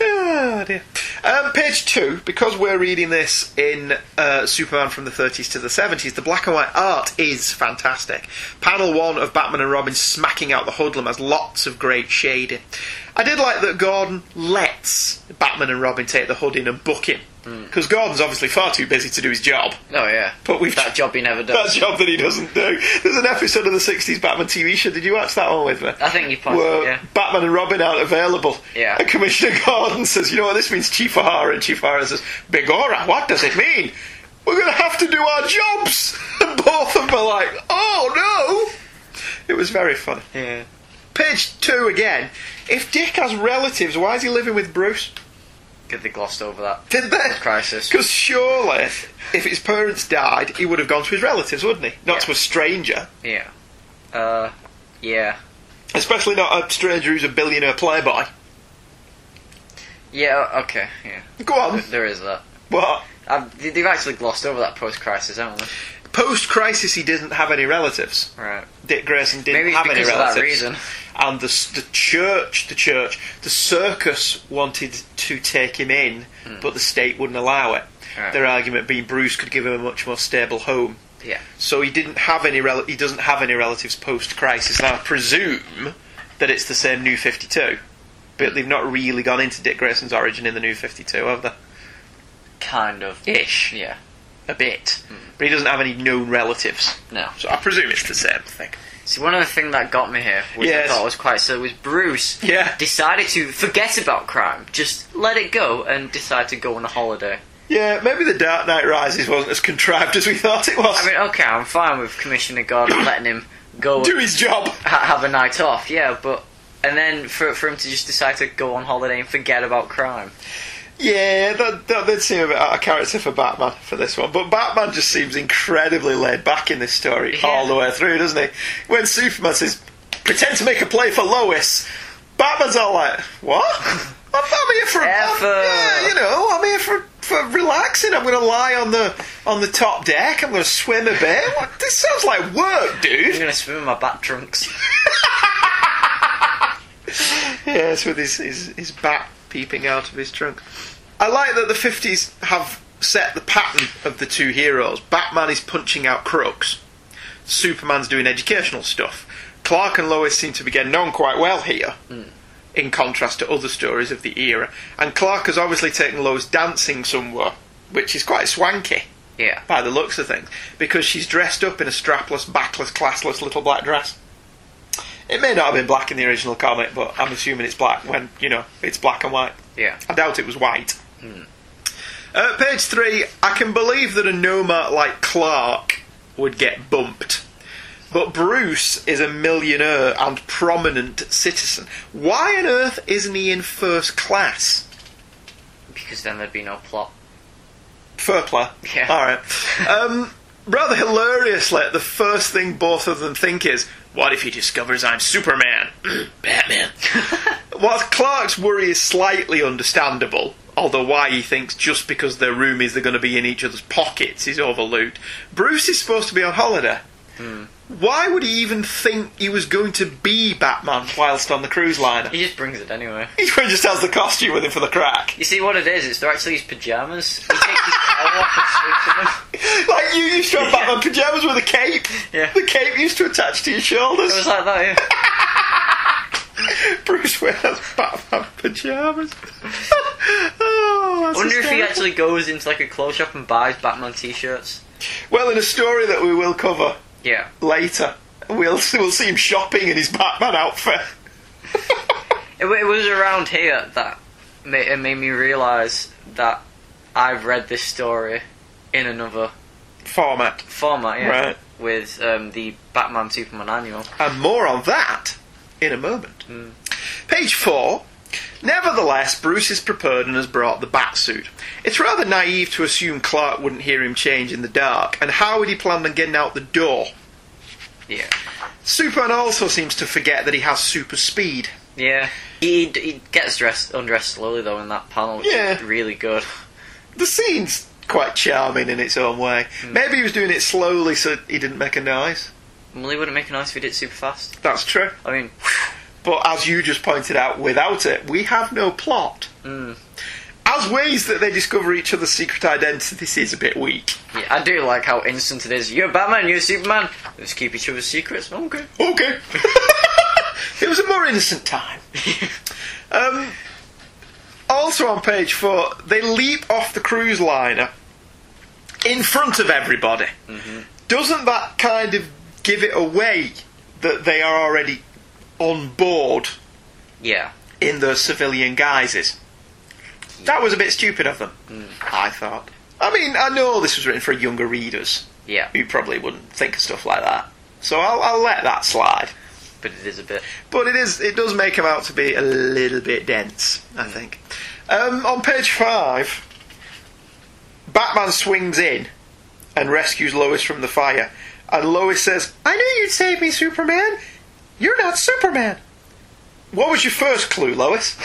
oh dear. Um, page two, because we're reading this in uh, Superman from the 30s to the 70s, the black and white art is fantastic. Panel one of Batman and Robin smacking out the hoodlum has lots of great shading. I did like that Gordon lets Batman and Robin take the hood in and book him. Hmm. Because Gordon's obviously far too busy to do his job. oh yeah, But we've that job he never does. that job that he doesn't do. There's an episode of the 60s Batman TV show. Did you watch that one with me? I think you pointed, Where yeah. Batman and Robin aren't available. Yeah. And Commissioner Gordon says, you know what this means, Chief O'Hara? And Chief O'Hara says, Begorra, what does it mean? We're going to have to do our jobs. And both of them are like, oh no. It was very funny. Yeah. Page two again. If Dick has relatives, why is he living with Bruce? Good they glossed over that. Did they? Crisis. Because surely, if his parents died, he would have gone to his relatives, wouldn't he? Not Yeah. to a stranger. Yeah. Uh, yeah. Especially not a stranger who's a billionaire playboy. Yeah, okay, yeah. Go on. There is that. What? Um, they- they've actually glossed over that post-crisis, haven't they? Post crisis, he didn't have any relatives. Right. Dick Grayson didn't Maybe it's have any because of relatives. that reason. And the, the church, the church, the circus wanted to take him in, hmm. but the state wouldn't allow it. Right. Their argument being Bruce could give him a much more stable home. Yeah. So he didn't have any rel- he doesn't have any relatives post crisis. Now I presume that it's the same New Fifty Two, but they've not really gone into Dick Grayson's origin in the New Fifty Two, have they? Kind of. Ish, Yeah. a bit, hmm. but he doesn't have any known relatives. No. So I presume it's the same thing. See, one other thing that got me here, which Yes. I thought was quite so, was Bruce Yeah. decided to forget about crime, just let it go, and decide to go on a holiday. Yeah, maybe the Dark Knight Rises wasn't as contrived as we thought it was. I mean, okay, I'm fine with Commissioner Gordon letting him go Do his job. ha- have a night off, yeah, but and then for for him to just decide to go on holiday and forget about crime. Yeah, that, that did seem a bit out of character for Batman for this one. But Batman just seems incredibly laid back in this story Yeah. all the way through, doesn't he? When Superman says, pretend to make a play for Lois, Batman's all like, what? I'm, I'm here for Effort. yeah, you know, I'm here for, for relaxing. I'm going to lie on the on the top deck. I'm going to swim a bit. What? This sounds like work, dude. I'm gonna swim in my bat trunks. Yes, with his, his, his bat peeping out of his trunk. I like that the 50s have set the pattern of the two heroes. Batman is punching out crooks, Superman's doing educational stuff. Clark and Lois seem to be getting on quite well here, hmm. in contrast to other stories of the era. And Clark has obviously taken Lois dancing somewhere, which is quite swanky Yeah. by the looks of things, because she's dressed up in a strapless, backless, classless little black dress. It may not have been black in the original comic, but I'm assuming it's black when, you know, it's black and white. Yeah. I doubt it was white. Uh, page three, I can believe that a Noma like Clark would get bumped. But Bruce is a millionaire and prominent citizen. Why on earth isn't he in first class? Because then there'd be no plot. Fair play. Yeah. Alright. Um, rather hilariously, the first thing both of them think is, what if he discovers I'm Superman? Batman. Whilst Clark's worry is slightly understandable, although why he thinks just because their roomies are going to be in each other's pockets is overlooked, Bruce is supposed to be on holiday. Hmm. Why would he even think he was going to be Batman whilst on the cruise liner? He just brings it anyway. He just has the costume with him for the crack. You see what it is? It's they're actually his pajamas. He takes his coat off and sleeps them. Like you used to have Batman pyjamas with a cape. Yeah. The cape used to attach to your shoulders. It was like that, yeah. Bruce wears Batman pyjamas. oh, I wonder if he actually goes into like a clothes shop and buys Batman t-shirts. Well, in a story that we will cover Yeah. later, we'll we'll see him shopping in his Batman outfit. It, it was around here that ma- it made me realise that I've read this story in another Format. format, yeah, Right. with um, the Batman Superman annual. And more on that in a moment. Hmm. Page four. Nevertheless, Bruce is prepared and has brought the bat suit. It's rather naive to assume Clark wouldn't hear him change in the dark, and how would he plan on getting out the door? Yeah. Superman also seems to forget that he has super speed. Yeah. He, he gets dressed undressed slowly though in that panel, which Yeah. is really good. The scene's quite charming in its own way. Hmm. Maybe he was doing it slowly so he didn't make a noise. Well, he wouldn't make a noise if he did it super fast. That's true. I mean, But as you just pointed out, without it, we have no plot. mm, As ways that they discover each other's secret identities is a bit weak. yeah, I do like how instant it is. You're Batman, you're Superman. Let's keep each other's secrets. Okay. Okay. it was a more innocent time. um, also on page four, they leap off the cruise liner in front of everybody. Doesn't that kind of give it away that they are already on board Yeah. in their civilian guises? That was a bit stupid of them, Mm. I thought. I mean, I know this was written for younger readers Yeah. who probably wouldn't think of stuff like that. So I'll, I'll let that slide. But it is a bit. But it is it does make him out to be a little bit dense, I think. Um, on page five, Batman swings in and rescues Lois from the fire. And Lois says, I knew you'd save me, Superman. You're not Superman. What was your first clue, Lois?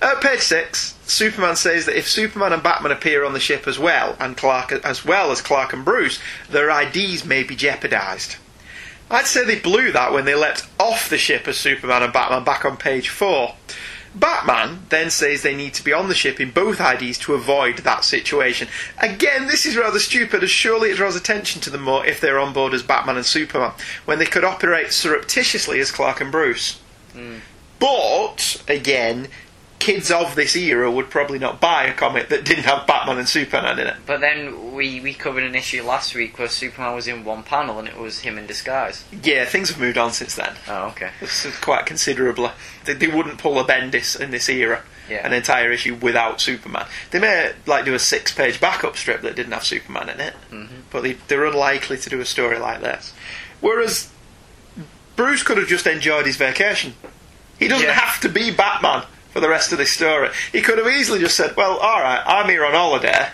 At page six, Superman says that if Superman and Batman appear on the ship as well, and Clark as well as Clark and Bruce, their IDs may be jeopardised. I'd say they blew that when they leapt off the ship as Superman and Batman back on page 4. Batman then says they need to be on the ship in both IDs to avoid that situation. Again, this is rather stupid, as surely it draws attention to them more if they're on board as Batman and Superman, when they could operate surreptitiously as Clark and Bruce. Hmm. But, again, kids of this era would probably not buy a comic that didn't have Batman and Superman in it. But then we, we covered an issue last week where Superman was in one panel and it was him in disguise. Yeah, things have moved on since then. Oh, okay. This is quite considerably. They, they wouldn't pull a Bendis in this era, Yeah. an entire issue without Superman. They may like do a six-page backup strip that didn't have Superman in it, mm-hmm. but they, they're unlikely to do a story like this. Whereas Bruce could have just enjoyed his vacation. He doesn't Yeah. have to be Batman for the rest of this story. He could have easily just said, "Well, all right, I'm here on holiday."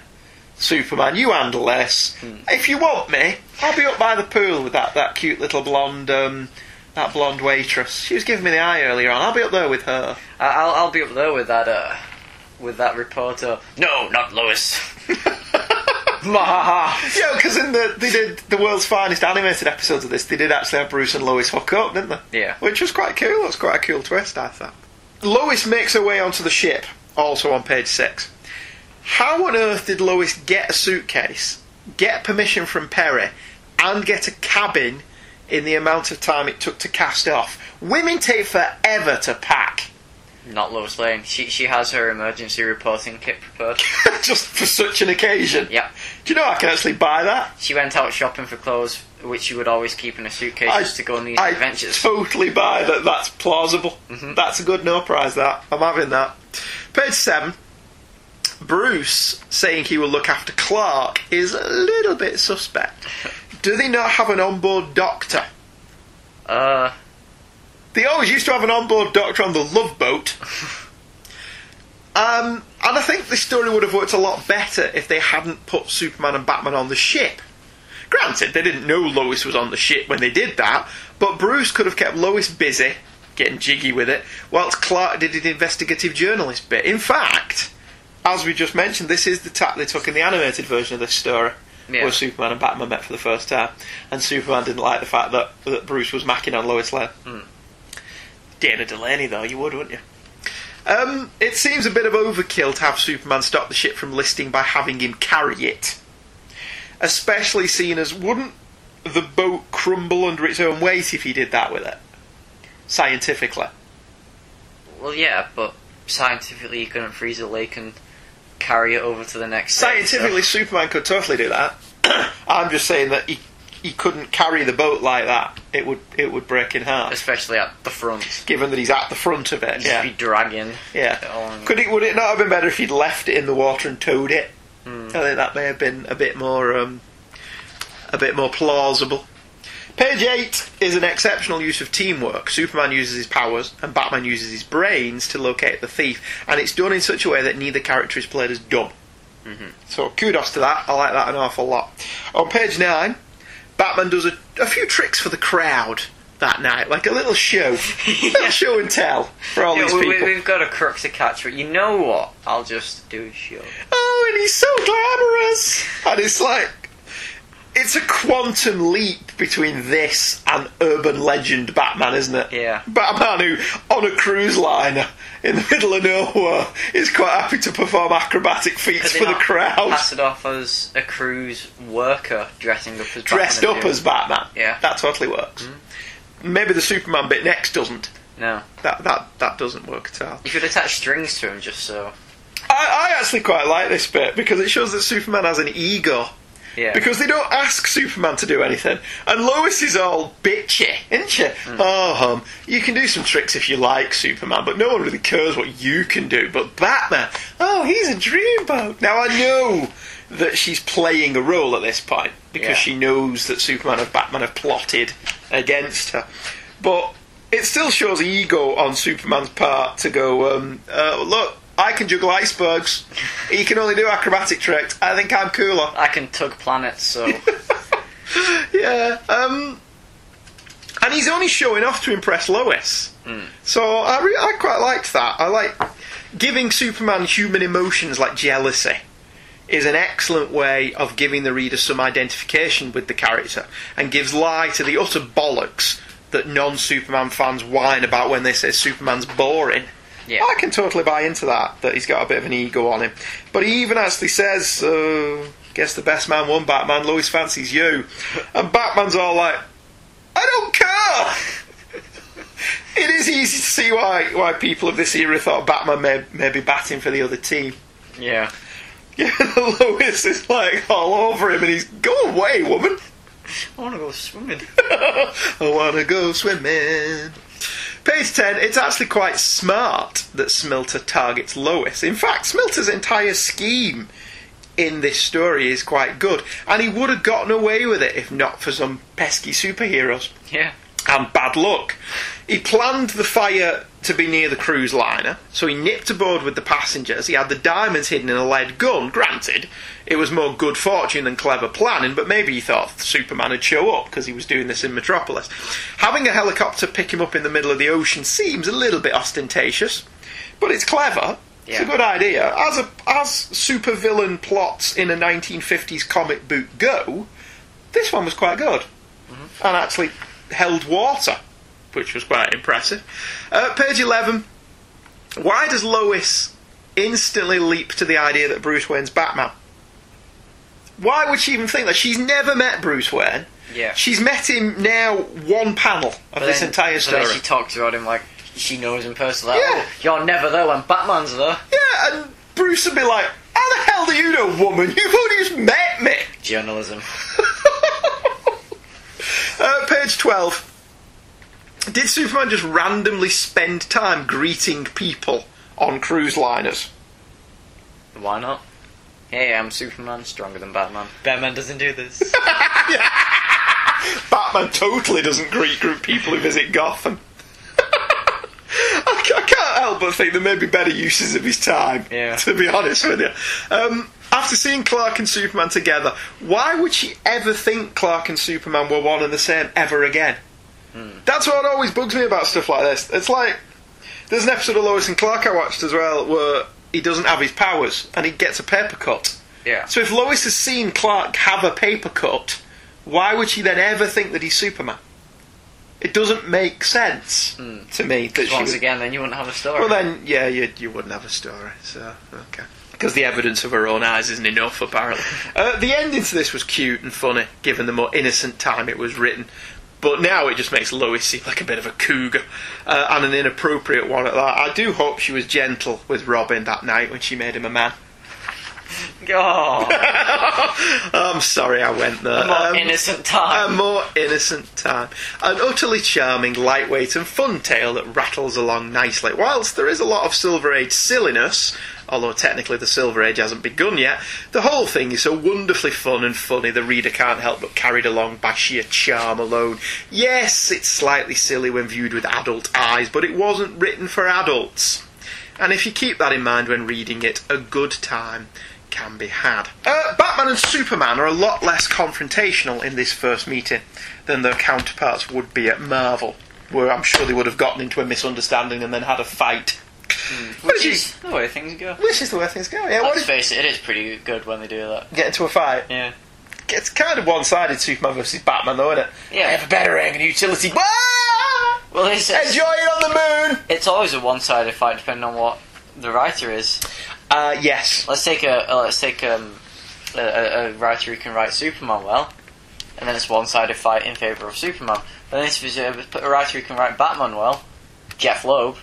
Superman, you handle this. If you want me, I'll be up by the pool with that, that cute little blonde um, that blonde waitress. She was giving me the eye earlier on. I'll be up there with her. I'll, I'll be up there with that, uh, with that reporter. No, not Lois. Yeah, because in the they did the world's finest animated episodes of this, they did actually have Bruce and Lois hook up, didn't they? Yeah. Which was quite cool. That's quite a cool twist, I thought. Lois makes her way onto the ship, also on page six. How on earth did Lois get a suitcase, get permission from Perry, and get a cabin in the amount of time it took to cast off? Women take forever to pack. Not Lois Lane. She she has her emergency reporting kit prepared. Just for such an occasion. Yeah. Do you know I can actually buy that? She went out shopping for clothes, which she would always keep in a suitcase I- just to go on these I adventures. totally buy that. That's plausible. That's a good no prize. That I'm having that. Page seven. Bruce saying he will look after Clark is a little bit suspect. Do they not have an onboard doctor? Uh, They always used to have an onboard doctor on the Love Boat. Um, and I think this story would have worked a lot better if they hadn't put Superman and Batman on the ship. Granted, they didn't know Lois was on the ship when they did that, but Bruce could have kept Lois busy, getting jiggy with it, whilst Clark did an investigative journalist bit. In fact, as we just mentioned, this is the tack they took in the animated version of this story. Yeah. where Superman and Batman met for the first time, and Superman didn't like the fact that, that Bruce was macking on Lois Lane. Hmm. Dana Delany, though, you would, wouldn't you? Um, it seems a bit of overkill to have Superman stop the ship from listing by having him carry it. Especially seen as wouldn't the boat crumble under its own weight if he did that with it? Scientifically. Well, yeah, but scientifically, you couldn't freeze a lake and carry it over to the next. stage, so- Scientifically, Superman could totally do that. I'm just saying that he he couldn't carry the boat like that. It would it would break in half. especially at the front. Given that he's at the front of it, You'd yeah, be dragging. yeah. it. Could it would it not have been better if he'd left it in the water and towed it? Hmm. I think that may have been a bit more um, a bit more plausible. Page eight is an exceptional use of teamwork. Superman uses his powers and Batman uses his brains to locate the thief, and it's done in such a way that neither character is played as dumb. Mm-hmm. So kudos to that. I like that an awful lot. On page nine, Batman does a, a few tricks for the crowd that night, like a little show, little show and tell for all Yeah, these people. we, we've got a crook to catch, but you know what? I'll just do a show. Oh, and he's so glamorous, and it's like it's a quantum leap between this and urban legend Batman, isn't it? Yeah. Batman who, on a cruise liner in the middle of nowhere, is quite happy to perform acrobatic feats for the crowd. Pass it off as a cruise worker dressing up as dressed Batman up as Batman. Yeah. that totally works. Hmm. Maybe the Superman bit next doesn't. No. That that that doesn't work at all. You could attach strings to him just so. I, I actually quite like this bit because it shows that Superman has an ego. Yeah. Because they don't ask Superman to do anything, and Lois is all bitchy, isn't she? Oh, um, you can do some tricks if you like, Superman, but no one really cares what you can do. But Batman, oh, he's a dreamboat. Now I know that she's playing a role at this point because Yeah. she knows that Superman and Batman have plotted against her, but it still shows ego on Superman's part to go, um, uh, look. I can juggle icebergs. He can only do acrobatic tricks. I think I'm cooler. I can tug planets, so. Yeah. Um, and he's only showing off to impress Lois. So I, re- I quite liked that. I like giving Superman human emotions like jealousy is an excellent way of giving the reader some identification with the character and gives lie to the utter bollocks that non-Superman fans whine about when they say Superman's boring. Yeah. I can totally buy into that, that he's got a bit of an ego on him. But he even actually says, uh, guess the best man won, Batman, Lois fancies you. And Batman's all like, I don't care! it is easy to see why, why people of this era thought Batman may, may be batting for the other team. Yeah. Yeah, Lois is like all over him and he's, go away, woman! I want to go swimming. I wanna go swimming. Page 10, it's actually quite smart that Smilter targets Lois. In fact, Smilter's entire scheme in this story is quite good, and he would have gotten away with it if not for some pesky superheroes Yeah. and bad luck. He planned the fire to be near the cruise liner, so he nipped aboard with the passengers. He had the diamonds hidden in a lead gun. Granted, it was more good fortune than clever planning, but maybe he thought Superman would show up because he was doing this in Metropolis. Having a helicopter pick him up in the middle of the ocean seems a little bit ostentatious, but it's clever. It's a good idea. As a as supervillain plots in a 1950s comic book go, this one was quite good mm-hmm. and actually held water, which was quite impressive. Uh, page 11. Why does Lois instantly leap to the idea that Bruce Wayne's Batman? Why would she even think that? She's never met Bruce Wayne. Yeah. She's met him now one panel of But this then- entire story. she talks about him like she knows him personally. Like, Yeah. oh, you're never there when Batman's there. Yeah, and Bruce would be like, How the hell do you know, woman? You've only just met me! Journalism. Uh, page 12. Did Superman just randomly spend time greeting people on cruise liners? Why not? Hey, I'm Superman, stronger than Batman. Batman doesn't do this. Batman totally doesn't greet group people who visit Gotham. I I can't help but think there may be better uses of his time, Yeah. to be honest with you. Um, after seeing Clark and Superman together, why would she ever think Clark and Superman were one and the same ever again? That's what always bugs me about stuff like this. It's like there's an episode of Lois and Clark I watched as well where he doesn't have his powers and he gets a paper cut Yeah. So if Lois has seen Clark have a paper cut, why would she then ever think that he's Superman? It doesn't make sense to me that Once would- again, then you wouldn't have a story. Well, then, yeah, you, you wouldn't have a story, so, okay. Because the evidence of her own eyes isn't enough, apparently. Uh, the ending to this was cute and funny, given the more innocent time it was written. But now it just makes Lois seem like a bit of a cougar, uh, and an inappropriate one at that. I do hope she was gentle with Robin that night when she made him a man. Oh. I'm sorry I went there. A more Um, innocent time. A more innocent time. An utterly charming, lightweight, and fun tale that rattles along nicely. Whilst there is a lot of Silver Age silliness, although technically the Silver Age hasn't begun yet, the whole thing is so wonderfully fun and funny the reader can't help but carried along by sheer charm alone. Yes, it's slightly silly when viewed with adult eyes, but it wasn't written for adults. And if you keep that in mind when reading it, a good time can be had. Uh, Batman and Superman are a lot less confrontational in this first meeting than their counterparts would be at Marvel, where I'm sure they would have gotten into a misunderstanding and then had a fight. Which is the way things go. Which is the way things go. Yeah, Let's face it, it is pretty good when they do that. get into a fight? Yeah. It's kind of one-sided Superman versus Batman, though, isn't it? Yeah. I have a better utility. Wah! Well, it's, Enjoy it on the moon. It's always a one-sided fight, depending on what the writer is. Uh, yes. Let's take a uh, let's take um, a, a, writer who can write Superman well, and then it's one-sided fight in favour of Superman. But then if it's a, a writer who can write Batman well, Jeph Loeb,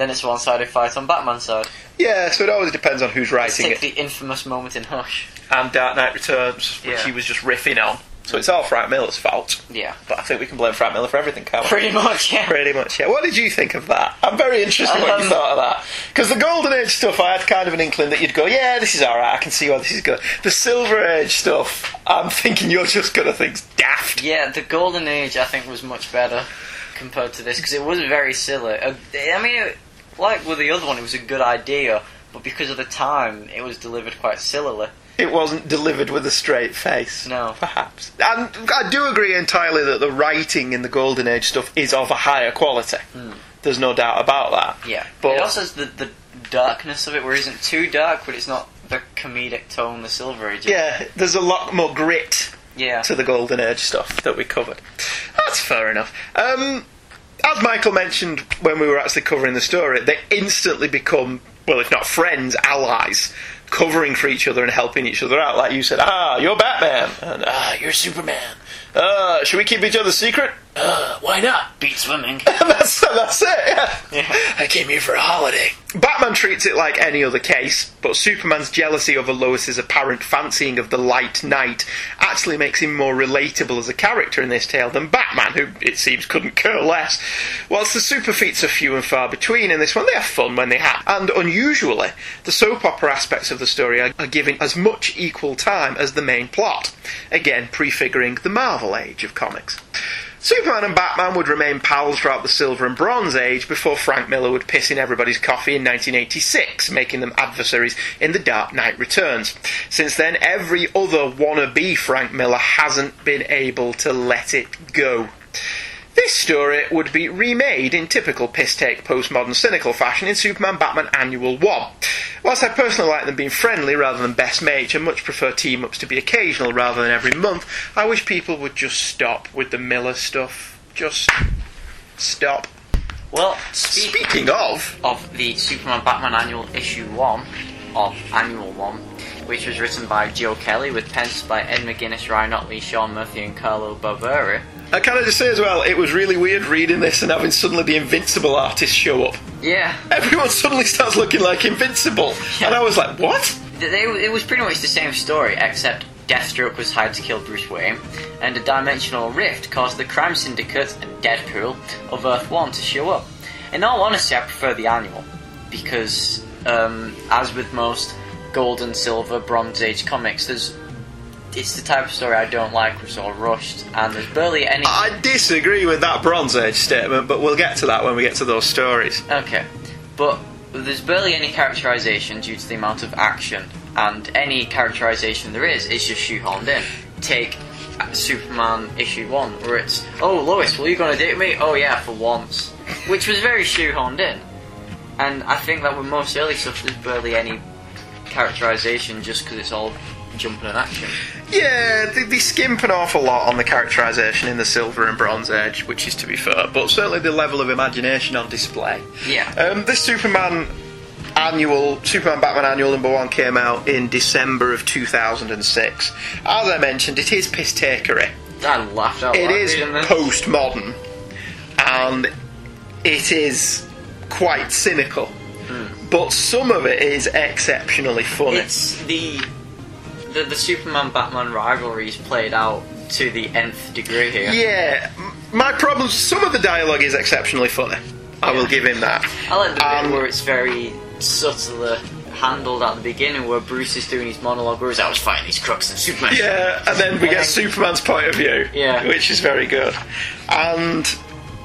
then it's a one-sided fight on Batman's side. Yeah, so it always depends on who's Let's writing take it. the infamous moment in Hush. And Dark Knight Returns, which Yeah. he was just riffing on. So it's all Frank Miller's fault. Yeah. But I think we can blame Frank Miller for everything, can't we? Pretty much, yeah. Pretty much, yeah. What did you think of that? I'm very interested in what you Um, thought of that. Because the Golden Age stuff, I had kind of an inkling that you'd go, yeah, this is alright, I can see why this is good. The Silver Age stuff, I'm thinking you're just going to think it's daft. Yeah, the Golden Age I think was much better compared to this because it was very silly. Uh, I mean, it, like with the other one, it was a good idea, but because of the time, it was delivered quite sillily. It wasn't delivered with a straight face. No. Perhaps. And I do agree entirely that the writing in the Golden Age stuff is of a higher quality. There's no doubt about that. Yeah, But- it also has the the darkness of it, where it isn't too dark, but it's not the comedic tone the Silver Age. Yeah, there's a lot more grit yeah. to the Golden Age stuff that we covered. That's fair enough. Um, as Michael mentioned when we were actually covering the story, they instantly become, well, if not friends, allies, covering for each other and helping each other out. Like you said, ah, you're Batman, and ah, you're Superman. Uh, should we keep each other secret? Uh, why not? Beat swimming. that's, that's it, yeah. I came here for a holiday. Batman treats it like any other case, but Superman's jealousy over Lois's apparent fancying of the light knight actually makes him more relatable as a character in this tale than Batman, who it seems couldn't care less. Whilst the super feats are few and far between in this one, they are fun when they happen. And unusually, the soap opera aspects of the story are, are given as much equal time as the main plot, again prefiguring the Marvel age of comics. Superman and Batman would remain pals throughout the Silver and Bronze Age before Frank Miller would piss in everybody's coffee in 1986, making them adversaries in The Dark Knight Returns. Since then, every other wannabe Frank Miller hasn't been able to let it go. This story would be remade in typical piss take postmodern cynical fashion in Superman Batman Annual 1. Whilst I personally like them being friendly rather than best mates and much prefer team ups to be occasional rather than every month, I wish people would just stop with the Miller stuff. Just stop. Well, speaking of of the Superman Batman Annual Issue One of Annual One, which was written by Joe Kelly with pens by Ed McGuinness, Ryan Ottley, Sean Murphy, and Carlo Barberi. I can I just say as well, it was really weird reading this and having suddenly the Invincible artist show up. Yeah, Everyone suddenly starts looking like Invincible, and I was like, what? They, it was pretty much the same story, except Deathstroke was hired to kill Bruce Wayne, and a dimensional rift caused the crime syndicate and Deadpool of Earth 1 to show up. In all honesty, I prefer the annual, because, um, as with most gold and silver, bronze age comics, there's it's the type of story I don't like, which is all rushed, and there's barely any. I disagree with that Bronze Age statement, but we'll get to that when we get to those stories. Okay, but there's barely any characterization due to the amount of action, and any characterization there is is just shoehorned in. Take Superman issue one, where it's, oh Lois, were you gonna date me? Oh yeah, for once, which was very shoehorned in. And I think that with most early stuff, there's barely any characterization just because it's all jumping and action. Yeah, they, they skimp an awful lot on the characterisation in the Silver and Bronze Age, which is to be fair, but certainly the level of imagination on display. Yeah. Um, this Superman annual, Superman Batman annual number one came out in December of 2006. As I mentioned, it is piss takery. I laughed out It is postmodern, and it is quite cynical. But some of it is exceptionally funny. It's the the, the Superman Batman rivalry is played out to the nth degree here. Yeah, my problem. Some of the dialogue is exceptionally funny. I will give him that. I like the Um, bit where it's very subtly handled at the beginning, where Bruce is doing his monologue, where he's, I was fighting these crooks and Superman. Yeah, and then we get Superman's point of view, Yeah. which is very good. And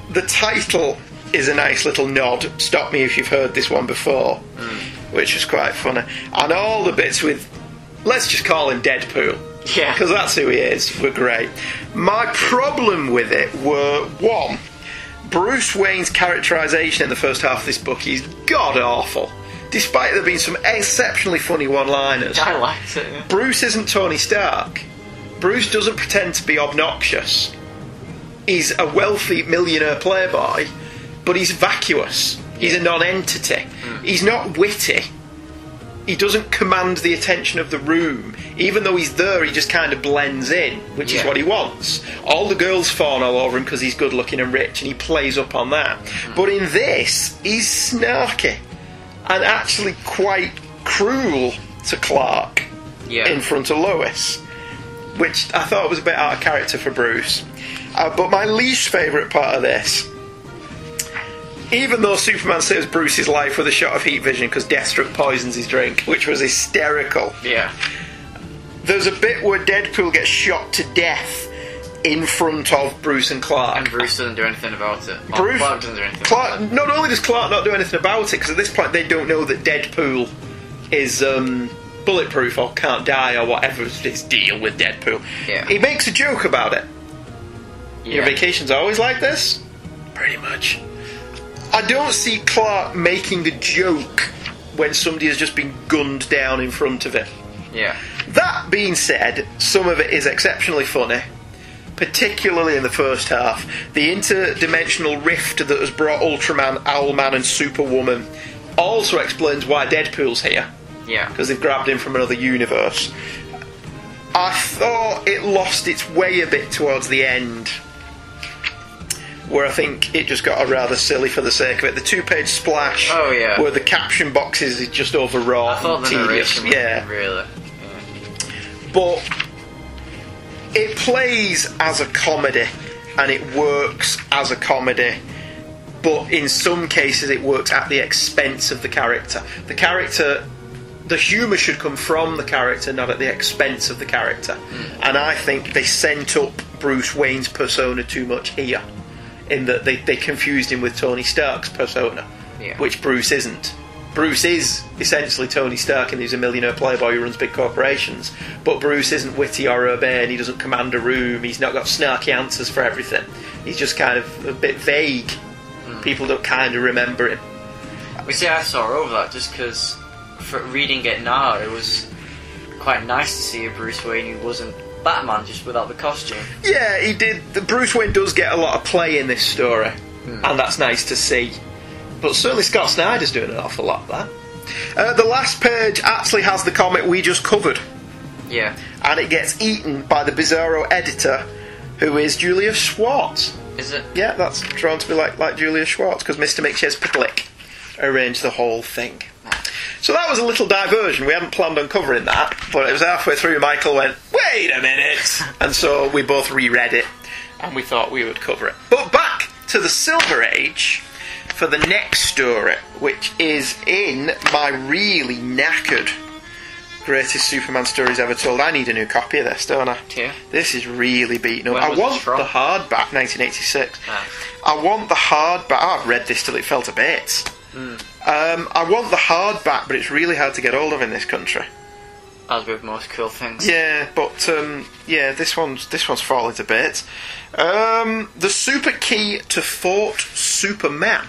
the title is a nice little nod. Stop me if you've heard this one before, which was quite funny. And all the bits with, let's just call him Deadpool. Yeah. Because that's who he is, were great. My problem with it were one, Bruce Wayne's characterization in the first half of this book is god awful. Despite there being some exceptionally funny one liners. I liked it. yeah. Bruce isn't Tony Stark. Bruce doesn't pretend to be obnoxious. He's a wealthy millionaire playboy, but he's vacuous. He's a non entity. He's not witty. He doesn't command the attention of the room. Even though he's there, he just kind of blends in, which is what he wants. All the girls fawn all over him because he's good looking and rich, and he plays up on that. But in this, he's snarky and actually quite cruel to Clark Yeah. in front of Lois, which I thought was a bit out of character for Bruce. Uh, but my least favourite part of this, even though Superman saves Bruce's life with a shot of heat vision because Deathstroke poisons his drink, which was hysterical, Yeah. there's a bit where Deadpool gets shot to death in front of Bruce and Clark. And Bruce doesn't do anything about it. Well, Bruce- Clark doesn't do anything Clark, about it. not only does Clark not do anything about it, because at this point they don't know that Deadpool is um, bulletproof or can't die or whatever is his deal with Deadpool. Yeah. He makes a joke about it. Your Yeah. vacation's always like this? Pretty much. I don't see Clark making the joke when somebody has just been gunned down in front of him. Yeah. That being said, some of it is exceptionally funny, particularly in the first half. The interdimensional rift that has brought Ultraman, Owlman, and Superwoman also explains why Deadpool's here, Yeah. because they've grabbed him from another universe. I thought it lost its way a bit towards the end. Where I think it just got rather silly for the sake of it. The two-page splash, Oh, yeah. where the caption boxes is just overwrought and the tedious. Yeah, really. but it plays as a comedy and it works as a comedy but in some cases it works at the expense of the character the character the humour should come from the character not at the expense of the character and i think they sent up bruce wayne's persona too much here in that they, they confused him with tony stark's persona Yeah. which bruce isn't Bruce is essentially Tony Stark and he's a millionaire playboy who runs big corporations. But Bruce isn't witty or urbane, he doesn't command a room, he's not got snarky answers for everything. He's just kind of a bit vague. Hmm. People don't kind of remember him. We see, I saw over that just because, for reading it now, it was quite nice to see a Bruce Wayne who wasn't Batman, just without the costume. Yeah, he did. The Bruce Wayne does get a lot of play in this story, and that's nice to see. But certainly Scott Snyder's doing an awful lot of that. Uh, the last page actually has the comic we just covered, Yeah. and it gets eaten by the Bizarro editor, who is Julius Schwartz. Is it? Yeah, that's drawn to be like, like Julius Schwartz because Mr. Mxyzptlk arranged the whole thing. So that was a little diversion. We hadn't planned on covering that, but it was halfway through. Michael went, "Wait a minute," and so we both reread it, and we thought we would cover it. But back to the Silver Age for the next story, which is in my really knackered greatest Superman stories ever told. I need a new copy of this, don't I? Yeah. This is really beaten up. I want the hardback, 1986. Ah. I want the hardback. Oh, I've read this till it fell to bits. Mm. Um, I want the hardback, but it's really hard to get hold of in this country. As with most cool things. Yeah, but um, yeah, this one's this one's falling to bits. Um, the super key to Fort Superman.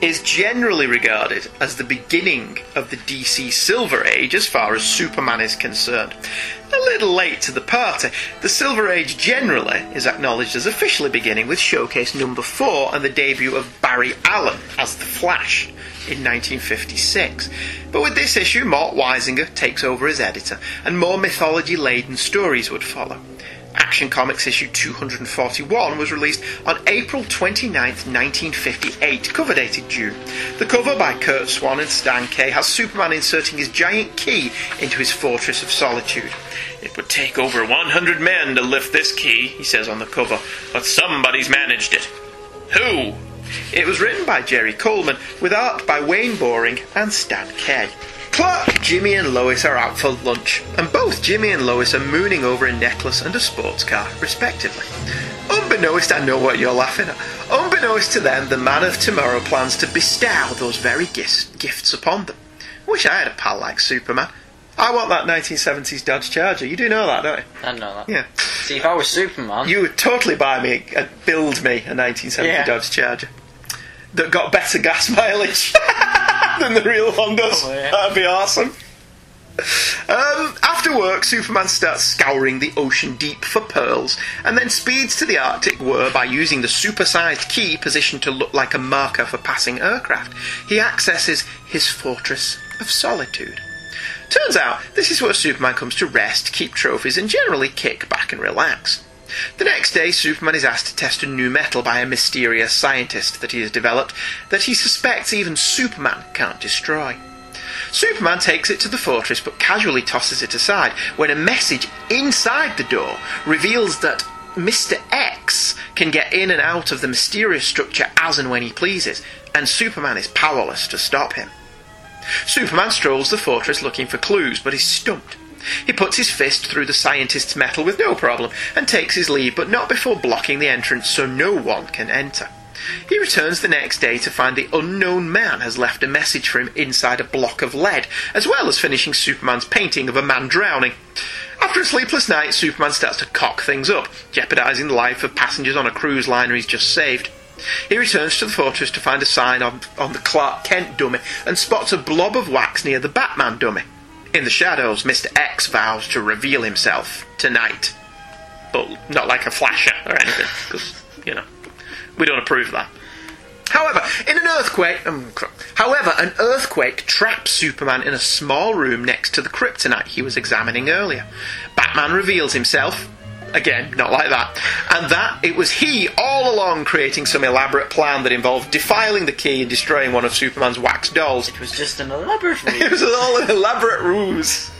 Is generally regarded as the beginning of the DC Silver Age as far as Superman is concerned. A little late to the party, the Silver Age generally is acknowledged as officially beginning with showcase number 4 and the debut of Barry Allen as The Flash in 1956. But with this issue, Mort Weisinger takes over as editor, and more mythology laden stories would follow. Action Comics issue 241 was released on April 29, 1958, cover dated June. The cover by Curt Swan and Stan Kaye has Superman inserting his giant key into his Fortress of Solitude. It would take over 100 men to lift this key, he says on the cover, but somebody's managed it. Who? It was written by Jerry Coleman, with art by Wayne Boring and Stan Kaye. Clark, Jimmy, and Lois are out for lunch, and both Jimmy and Lois are mooning over a necklace and a sports car, respectively. Unbeknownst, I know what you're laughing at. Unbeknownst to them, the man of tomorrow plans to bestow those very gifts, gifts upon them. Wish I had a pal like Superman. I want that 1970s Dodge Charger. You do know that, don't you? I know that. Yeah. See, if I was Superman, You would totally buy me, uh, build me a 1970 Yeah. Dodge Charger that got better gas mileage than the real one does. Oh, yeah. That'd be awesome. Um, after work, Superman starts scouring the ocean deep for pearls and then speeds to the Arctic where, by using the supersized key positioned to look like a marker for passing aircraft, he accesses his Fortress of Solitude. Turns out, this is where Superman comes to rest, keep trophies, and generally kick back and relax. The next day, Superman is asked to test a new metal by a mysterious scientist that he has developed that he suspects even Superman can't destroy. Superman takes it to the fortress but casually tosses it aside when a message inside the door reveals that Mr. X can get in and out of the mysterious structure as and when he pleases, and Superman is powerless to stop him. Superman strolls the fortress looking for clues, but is stumped. He puts his fist through the scientist's metal with no problem and takes his leave, but not before blocking the entrance so no one can enter. He returns the next day to find the unknown man has left a message for him inside a block of lead, as well as finishing Superman's painting of a man drowning. After a sleepless night, Superman starts to cock things up, jeopardising the life of passengers on a cruise liner he's just saved. He returns to the fortress to find a sign on, on the Clark Kent dummy and spots a blob of wax near the Batman dummy. In the shadows, Mr. X vows to reveal himself tonight. But not like a flasher or anything, because, you know, we don't approve of that. However, in an earthquake, um, however, an earthquake traps Superman in a small room next to the kryptonite he was examining earlier. Batman reveals himself. Again, not like that. And that it was he all along creating some elaborate plan that involved defiling the key and destroying one of Superman's wax dolls. it was just an elaborate ruse. It was all an elaborate ruse.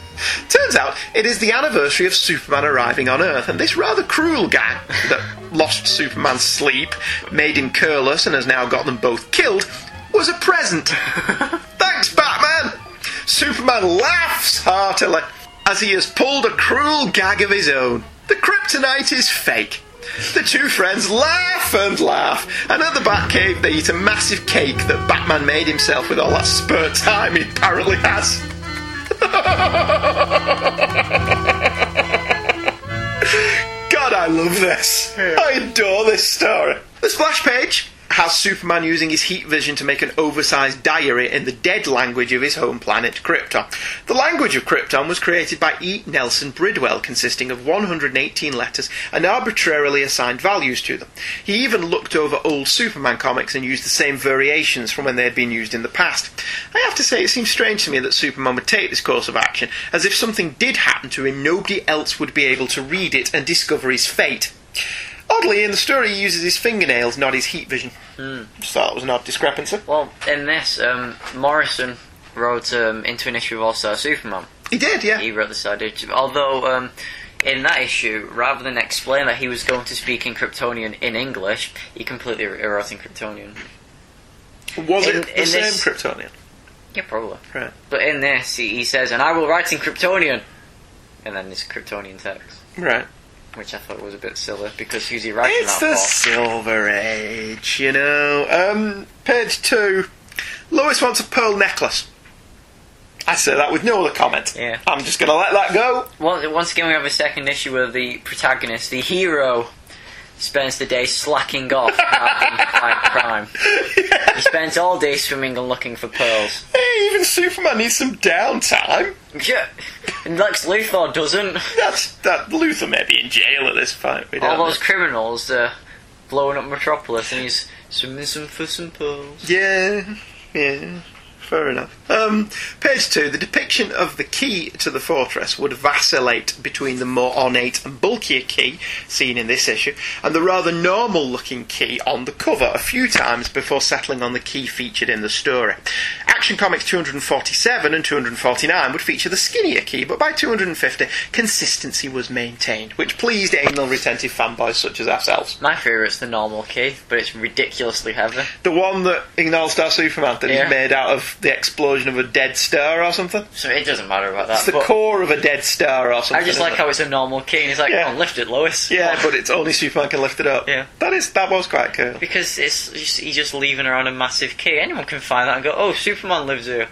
Turns out it is the anniversary of Superman arriving on Earth, and this rather cruel gang that lost Superman's sleep, made him careless, and has now got them both killed, was a present. Thanks, Batman! Superman laughs heartily as he has pulled a cruel gag of his own. The kryptonite is fake. The two friends laugh and laugh, and at the Batcave they eat a massive cake that Batman made himself with all that spare time he apparently has. God, I love this. I adore this story. The splash page has Superman using his heat vision to make an oversized diary in the dead language of his home planet, Krypton. The language of Krypton was created by E. Nelson Bridwell, consisting of 118 letters and arbitrarily assigned values to them. He even looked over old Superman comics and used the same variations from when they had been used in the past. I have to say, it seems strange to me that Superman would take this course of action, as if something did happen to him, nobody else would be able to read it and discover his fate. Oddly, in the story, he uses his fingernails, not his heat vision. Just thought that was an odd discrepancy. Well, in this, um, Morrison wrote um, into an issue of All Star Superman. He did, yeah. He wrote the side issue. Although, um, in that issue, rather than explain that he was going to speak in Kryptonian in English, he completely wrote in Kryptonian. Was In- it the same this- Kryptonian? Yeah, probably. Right. But in this, he, he says, and I will write in Kryptonian! And then this Kryptonian text. Right. Which I thought was a bit silly, because who's he writing It's that the for? Silver Age, you know. Um, page two. Lois wants a pearl necklace. I say that with no other comment. Yeah. I'm just going to let that go. Well, once again, we have a second issue where the protagonist, the hero, spends the day slacking off fight crime. He spends all day swimming and looking for pearls. Hey, even Superman needs some downtime. Yeah, and Lex Luthor doesn't. That's that Luthor may be in jail at this point. We All those criminals uh, blowing up Metropolis, and he's swimming some for some pearls. Yeah, yeah, fair enough. Um, page two. The depiction of the key to the fortress would vacillate between the more ornate and bulkier key seen in this issue and the rather normal-looking key on the cover a few times before settling on the key featured in the story. Action Comics 247 and 249 would feature the skinnier key, but by 250, consistency was maintained, which pleased anal retentive fanboys such as ourselves. My favourite's the normal key, but it's ridiculously heavy. The one that in All Star Superman that Yeah. is made out of the explosion of a dead star or something. So it doesn't matter about that. It's the core of a dead star or something. I just like how it's a normal key, and he's like, Yeah. "Come on, lift it, Lois." Yeah, but it's only Superman can lift it up. Yeah. that is that was quite cool. Because it's just, he's just leaving around a massive key. Anyone can find that and go, "Oh, Superman lives here."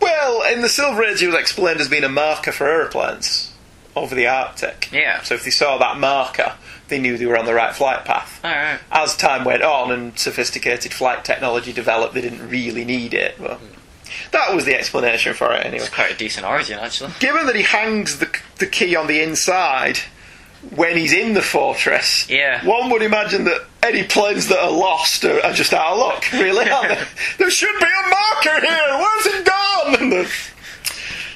Well, in the Silver Age, it was explained as being a marker for aeroplanes over the Arctic. Yeah. So if they saw that marker, they knew they were on the right flight path. All right. As time went on and sophisticated flight technology developed, they didn't really need it. But hmm. That was the explanation for it anyway. It's quite a decent origin, actually. Given that he hangs the, the key on the inside when he's in the fortress, Yeah. one would imagine that any planes that are lost are, are just out of luck, really, aren't they? There should be a marker here! Where's it gone?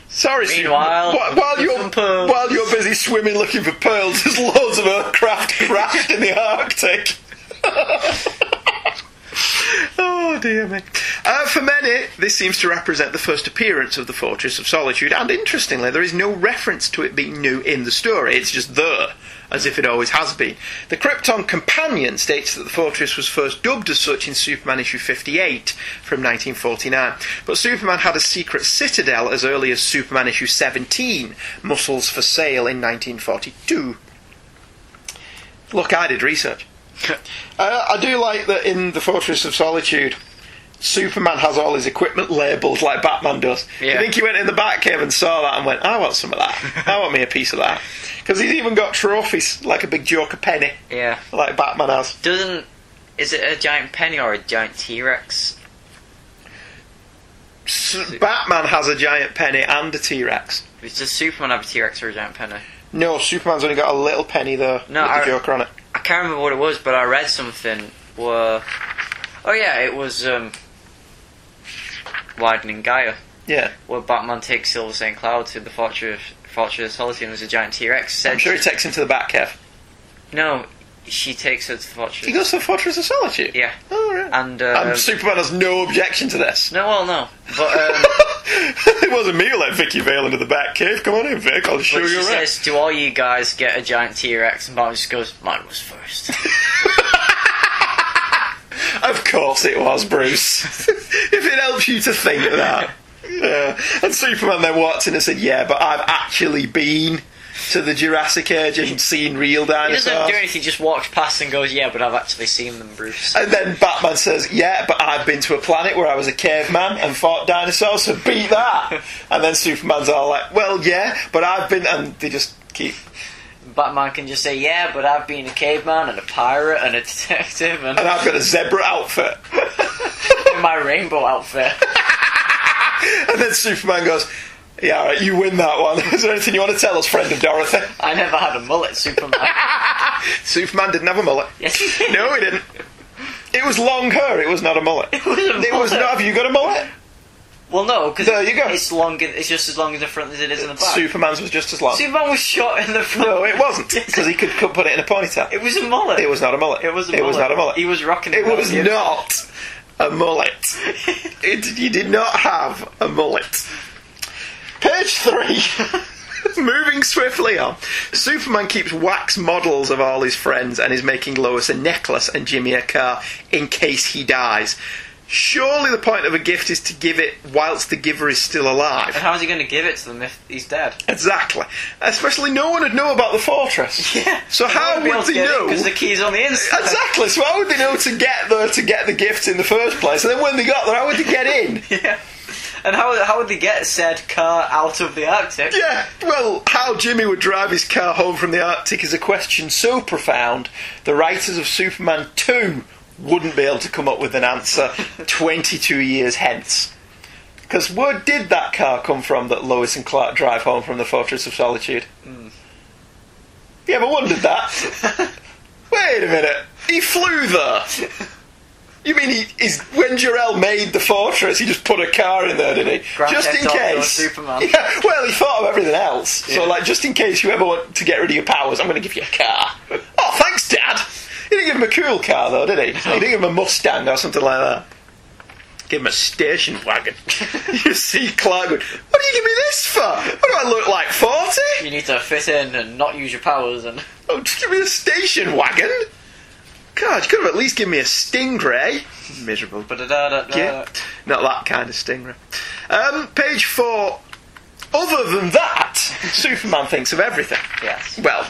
Sorry, Meanwhile, while, while you're while you're busy swimming looking for pearls, there's loads of aircraft crashed in the Arctic. Oh dear me. Uh, for many, this seems to represent the first appearance of the Fortress of Solitude, and interestingly, there is no reference to it being new in the story. It's just there, as if it always has been. The Krypton Companion states that the fortress was first dubbed as such in Superman issue 58 from 1949, but Superman had a secret citadel as early as Superman issue 17, Muscles for Sale, in 1942. Look, I did research. Uh, I do like that in the Fortress of Solitude, Superman has all his equipment labelled like Batman does. Yeah. I think he went in the Batcave and saw that and went, I want some of that. I want me a piece of that. Because he's even got trophies like a big Joker penny, Yeah. like Batman has. Doesn't is it a giant penny or a giant T Rex? S- Batman has a giant penny and a T Rex. Does Superman have a T Rex or a giant penny? No, Superman's only got a little penny though No, with the Joker on it. I can't remember what it was, but I read something where. Oh yeah, it was um, Widening Gyre, Yeah. where Batman takes Silver St. Cloud to the Fortress Fortress of Solitude and there's a giant T Rex. Said I'm sure he takes him to the Batcave. no, she takes her to the Fortress. He goes to the Fortress of Solitude. Yeah, Oh, right. and um, and Superman has no objection to this. no, well, no, but um, it wasn't me who let Vicki Vale into the back Batcave. Come on in, Vic. I'll show but you she around. says, "Do all you guys get a giant T Rex?" And Batman just goes, "Mine was first. Of course it was, Bruce. if it helps you to think that. Yeah. And Superman then walked in and said, Yeah, but I've actually been to the Jurassic Age and seen real He doesn't dinosaurs. do anything; just walks past and goes, "Yeah, but I've actually seen them, Bruce." And then Batman says, Yeah, but I've been to a planet where I was a caveman and fought dinosaurs, so beat that. And then Superman's all like, Well, yeah, but I've been. And they just keep. Batman can just say, "Yeah, but I've been a caveman and a pirate and a detective and And I've got a zebra outfit. my rainbow outfit." And then Superman goes, Yeah, alright, you win that one. Is there anything you want to tell us, friend of Dorothy? I never had a mullet, Superman. Superman didn't have a mullet. yes, he did. No, he didn't. It was long hair. It was not a mullet. It was a It was mullet. not. Have you got a mullet? Well, no, because There you go. It's long. It's just as long in the front as it is in the back. Superman's was just as long. Superman was shot in the front. no, it wasn't because he could, could put it in a ponytail. It was a mullet. It was not a mullet. It was a It was not a mullet. He was rocking It it. was not a mullet. It, you did not have a mullet. Page three. Moving swiftly on, Superman keeps wax models of all his friends and is making Lois a necklace and Jimmy a car in case he dies. Surely the point of a gift is to give it whilst the giver is still alive. And how's he going to give it to them if he's dead? Exactly. Especially no one would know about the fortress. Yeah. So how would they know? Because the key's on the inside. Exactly. So how would they know to get there to get the gift in the first place? And then when they got there, how would they get in? Yeah. And how how would they get said car out of the Arctic? Yeah, well, how Jimmy would drive his car home from the Arctic is a question so profound, the writers of Superman 2 wouldn't be able to come up with an answer 22 years hence. Because where did that car come from that Lois and Clark drive home from the Fortress of Solitude? Hmm. You ever wondered that? Wait a minute, he flew there. You mean he is when Jor-El made the fortress? He just put a car in there, didn't he? Grand just Theft in case. Superman. Yeah. Well, he thought of everything else. So, like, just in case you ever want to get rid of your powers, I'm going to give you a car. oh, thanks, Dad. He didn't give him a cool car, though, did he? He didn't give him a Mustang or something like that. Give him a station wagon. you see Clark going, What do you give me this for? What do I look like, 40? You need to fit in and not use your powers and. Oh, just give me a station wagon? God, you could have at least given me a Stingray. Miserable. Yeah, not that kind of Stingray. Um, page four. Other than that, Superman thinks of everything. Yes. Well,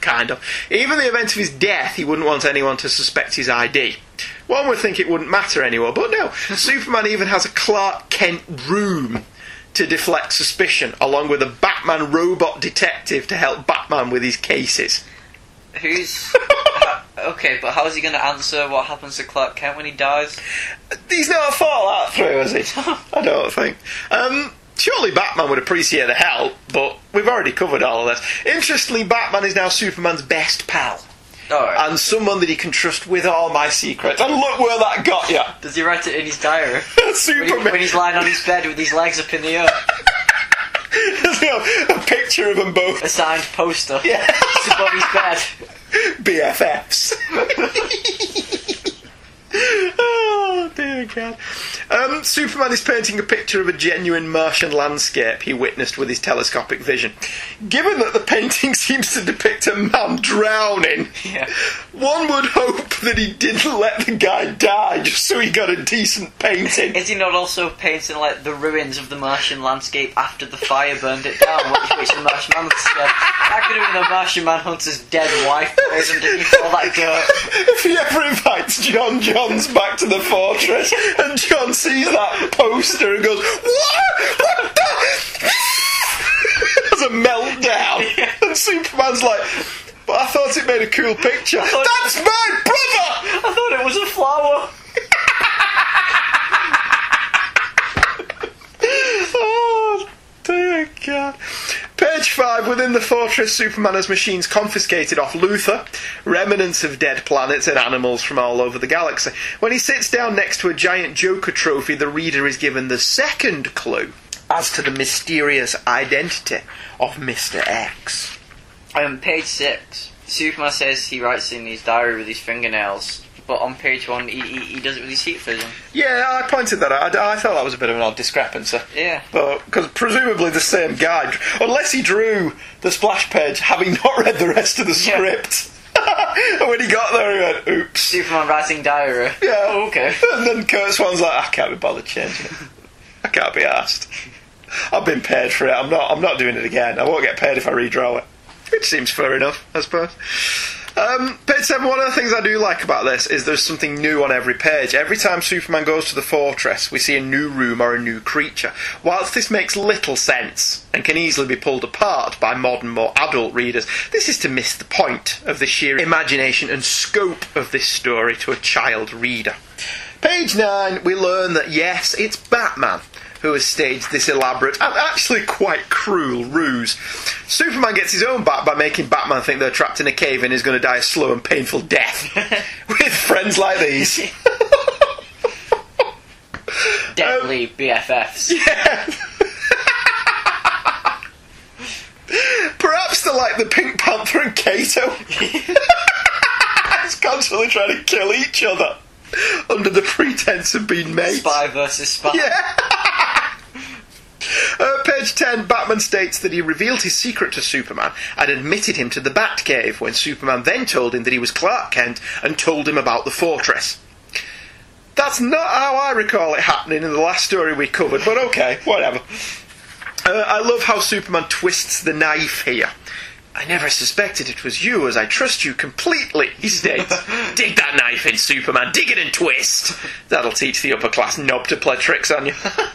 kind of. Even the event of his death, he wouldn't want anyone to suspect his ID. One would think it wouldn't matter anymore, but no. Superman even has a Clark Kent room to deflect suspicion, along with a Batman robot detective to help Batman with his cases. Who's okay? But how's he going to answer what happens to Clark Kent when he dies? He's not a Fallout through, is he? I don't think. Um, surely Batman would appreciate the help, but we've already covered all of this. Interestingly, Batman is now Superman's best pal. And someone that he can trust with all my secrets. And look where that got you. Does he write it in his diary? when, he- Superman. when he's lying on his bed with his legs up in the air. A picture of them both. A signed poster. Yeah. Above his bed. BFFs. oh dear God! Um, Superman is painting a picture of a genuine Martian landscape he witnessed with his telescopic vision. Given that the painting seems to depict a man drowning, Yeah. one would hope that he didn't let the guy die just so he got a decent painting. Is he not also painting like the ruins of the Martian landscape after the fire burned it down, which, which the Martian Manhunter said? That could have been the Martian Manhunter's dead wife buried underneath all that dirt. if he ever invites J'onn J'onzz back to the fortress and J'onn sees that poster and goes, What? What the? There's a meltdown. And Superman's like, But I thought it made a cool picture. That's my brother! I thought it was a flower. oh, dear God. Page 5. Within the fortress, Superman has machines confiscated off Luthor, remnants of dead planets and animals from all over the galaxy. When he sits down next to a giant Joker trophy, the reader is given the second clue as to the mysterious identity of Mr. X. Um, page six. Superman says he writes in his diary with his fingernails, but on page one he, he, he does it with his heat vision. Yeah, I pointed that out. I, I thought that was a bit of an odd discrepancy. Yeah. Because presumably the same guy, unless he drew the splash page having not read the rest of the Yeah. script. and when he got there, he went, oops. Superman writing diary. Yeah. Oh, okay. And then Curt Swan's like, I can't be bothered changing it. I can't be asked. I've been paid for it. I'm not. I'm not doing it again. I won't get paid if I redraw it. Which seems fair enough, I suppose. Um, page seven. One of the things I do like about this is there's something new on every page. Every time Superman goes to the fortress, we see a new room or a new creature. Whilst this makes little sense and can easily be pulled apart by modern, more adult readers, this is to miss the point of the sheer imagination and scope of this story to a child reader. Page 9, we learn that yes, it's Batman who has staged this elaborate and actually quite cruel ruse. Superman gets his own back by making Batman think they're trapped in a cave and is going to die a slow and painful death. With friends like these. Deadly um, BFFs. Yeah. Perhaps they're like the Pink Panther and Cato. it's constantly trying to kill each other under the pretense of being mates. Spy versus spy. Yeah. Uh, page 10, Batman states that he revealed his secret to Superman and admitted him to the Batcave when Superman then told him that he was Clark Kent and told him about the fortress. That's not how I recall it happening in the last story we covered, but okay, whatever. Uh, I love how Superman twists the knife here. I never suspected it was you, as I trust you completely, he states. dig that knife in, Superman. Dig it and twist. That'll teach the upper class knob to play tricks on you.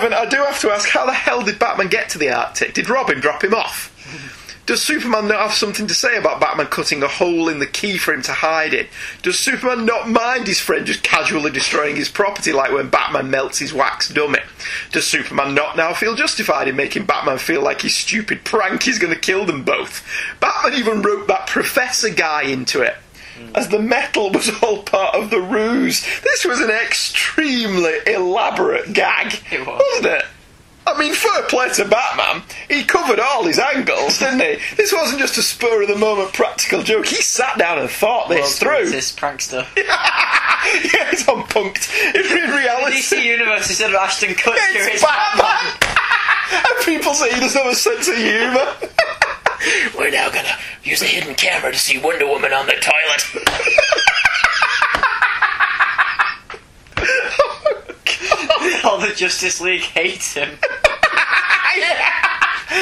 page 11, I do have to ask how the hell did Batman get to the Arctic? Did Robin drop him off? Does Superman not have something to say about Batman cutting a hole in the key for him to hide in? Does Superman not mind his friend just casually destroying his property like when Batman melts his wax dummy? Does Superman not now feel justified in making Batman feel like his stupid prank is going to kill them both? Batman even wrote that professor guy into it. As the metal was all part of the ruse. This was an extremely elaborate gag, It was. wasn't it? I mean, fair play to Batman. He covered all his angles, didn't he? This wasn't just a spur of the moment practical joke. He sat down and thought this through. This prankster. yeah, he's on punked. In, reality, DC Universe instead of Ashton Kutcher, it's it's Batman. and people say he doesn't have a sense of humour. We're now gonna use a hidden camera to see Wonder Woman on the toilet. All the Justice League hates him.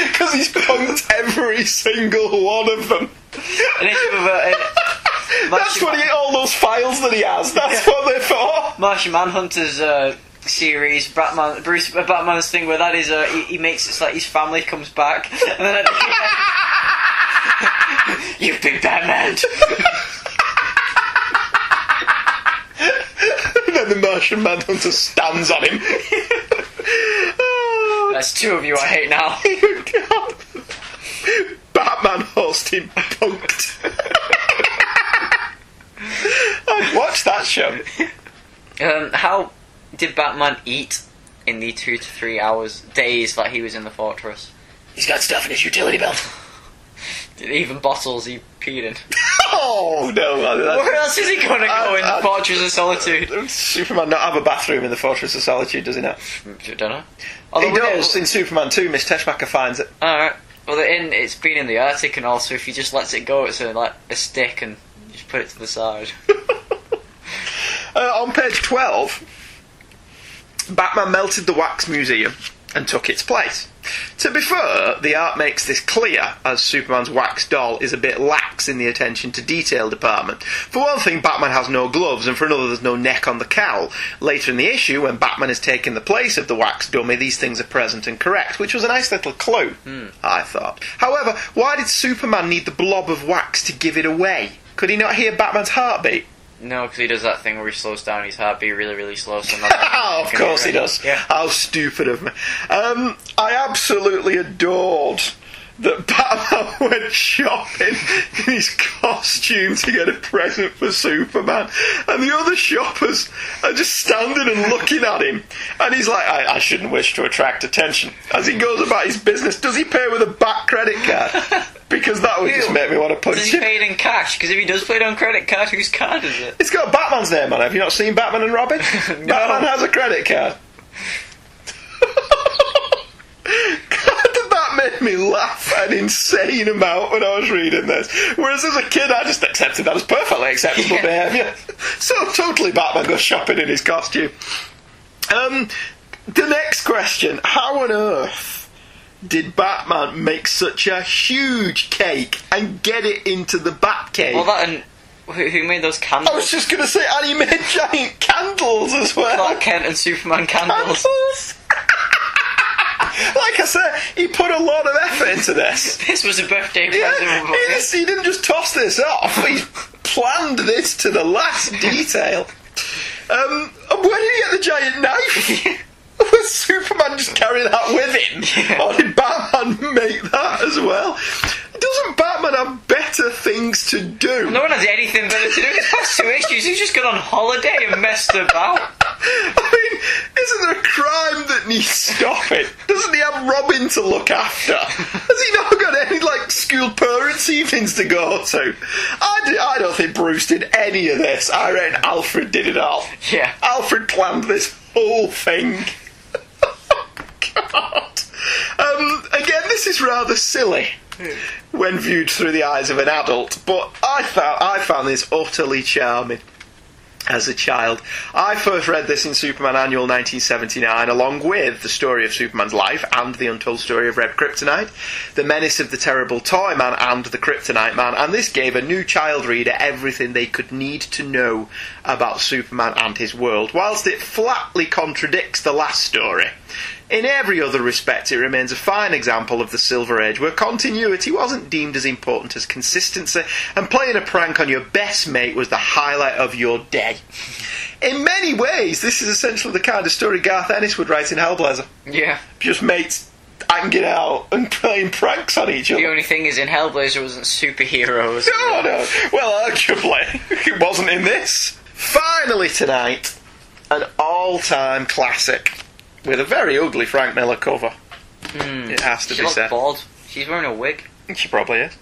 Because he's punked every single one of them. And it's with a, a, That's what he, all those files that he has. That's what they're for. Martian Manhunter's uh, series, Batman, Bruce uh, Batman's thing where that is, uh, he, he makes it like his family comes back, and then at the You've that Batman. and then the Martian Manhunter stands on him. That's two of you I hate now. God. Batman hosting punked. I'd watch that show. Um, how did Batman eat in the two to three hours, days that he was in the fortress? He's got stuff in his utility belt. Even bottles he peed in. Oh no! Where else is he going to go I- in I- the Fortress of Solitude? Superman not have a bathroom in the Fortress of Solitude, does he not? I don't know. he Although with does in Superman 2. Miss Teschmacher finds it. Alright. Well, in it's been in the Arctic, and also if he just lets it go, it's a, like a stick, and you just put it to the side. Uh, on page 12, Batman melted the wax museum and took its place. To be fair, the art makes this clear, as Superman's wax doll is a bit lax in the attention to detail department. For one thing, Batman has no gloves, and for another, there's no neck on the cowl. Later in the issue, when Batman is taking the place of the wax dummy, these things are present and correct, which was a nice little clue, hmm. I thought. However, why did Superman need the blob of wax to give it away? Could he not hear Batman's heartbeat? No, because he does that thing where he slows down his heartbeat really, really slow. So not Oh, of course he does. Yeah. How stupid of me. Um, I absolutely adored that Batman went shopping in his costume to get a present for Superman, and the other shoppers are just standing and looking at him, and he's like, I, I shouldn't wish to attract attention. As he goes about his business, does he pay with a back credit card? Because that would just make me want to punch Does he him. pay it in cash? Because if he does pay it on credit card, whose card is it? It's got Batman's name on it. Have you not seen Batman and Robin? Batman has a credit card. God, that made me laugh an insane amount when I was reading this. Whereas as a kid, I just accepted that as perfectly acceptable Yeah. behaviour. So totally Batman goes shopping in his costume. Um, the next question: How on earth did Batman make such a huge cake and get it into the Batcave? Well, that and who, who made those candles? I was just going to say, and he made giant candles as well. Clark Kent and Superman candles. Candles. like I said, he put a lot of effort into this. This was a birthday Yeah, present. he, just, he didn't just toss this off. He planned this to the last detail. Um, where did he get the giant knife? Was Superman just carry that with him? Or did Batman make that as well? Doesn't Batman have better things to do? No one has anything better to do. His past two issues, he's just gone on holiday and messed about. I mean, isn't there a crime that needs stopping? Doesn't he have Robin to look after? Has he not got any like school parents' evenings to go to? I, d- I don't think Bruce did any of this. I reckon Alfred did it all. Yeah. Alfred planned this whole thing. God. Um, again, this is rather silly when viewed through the eyes of an adult, but I found I found this utterly charming. as a child. I first read this in Superman Annual 1979, along with the story of Superman's life and the untold story of Red Kryptonite, the menace of the terrible Toy Man and the Kryptonite Man, and this gave a new child reader everything they could need to know about Superman and his world, whilst it flatly contradicts the last story. In every other respect, it remains a fine example of the Silver Age, where continuity wasn't deemed as important as consistency, and playing a prank on your best mate was the highlight of your day. In many ways, this is essentially the kind of story Garth Ennis would write in Hellblazer. Yeah. Just mates hanging out and playing pranks on each other. The only thing is, in Hellblazer it wasn't superheroes. No, no. Well, arguably, it wasn't in this. Finally, tonight, an all time classic with a very ugly Frank Miller cover. Hmm. It has to she be said. bald. She's wearing a wig. She probably is.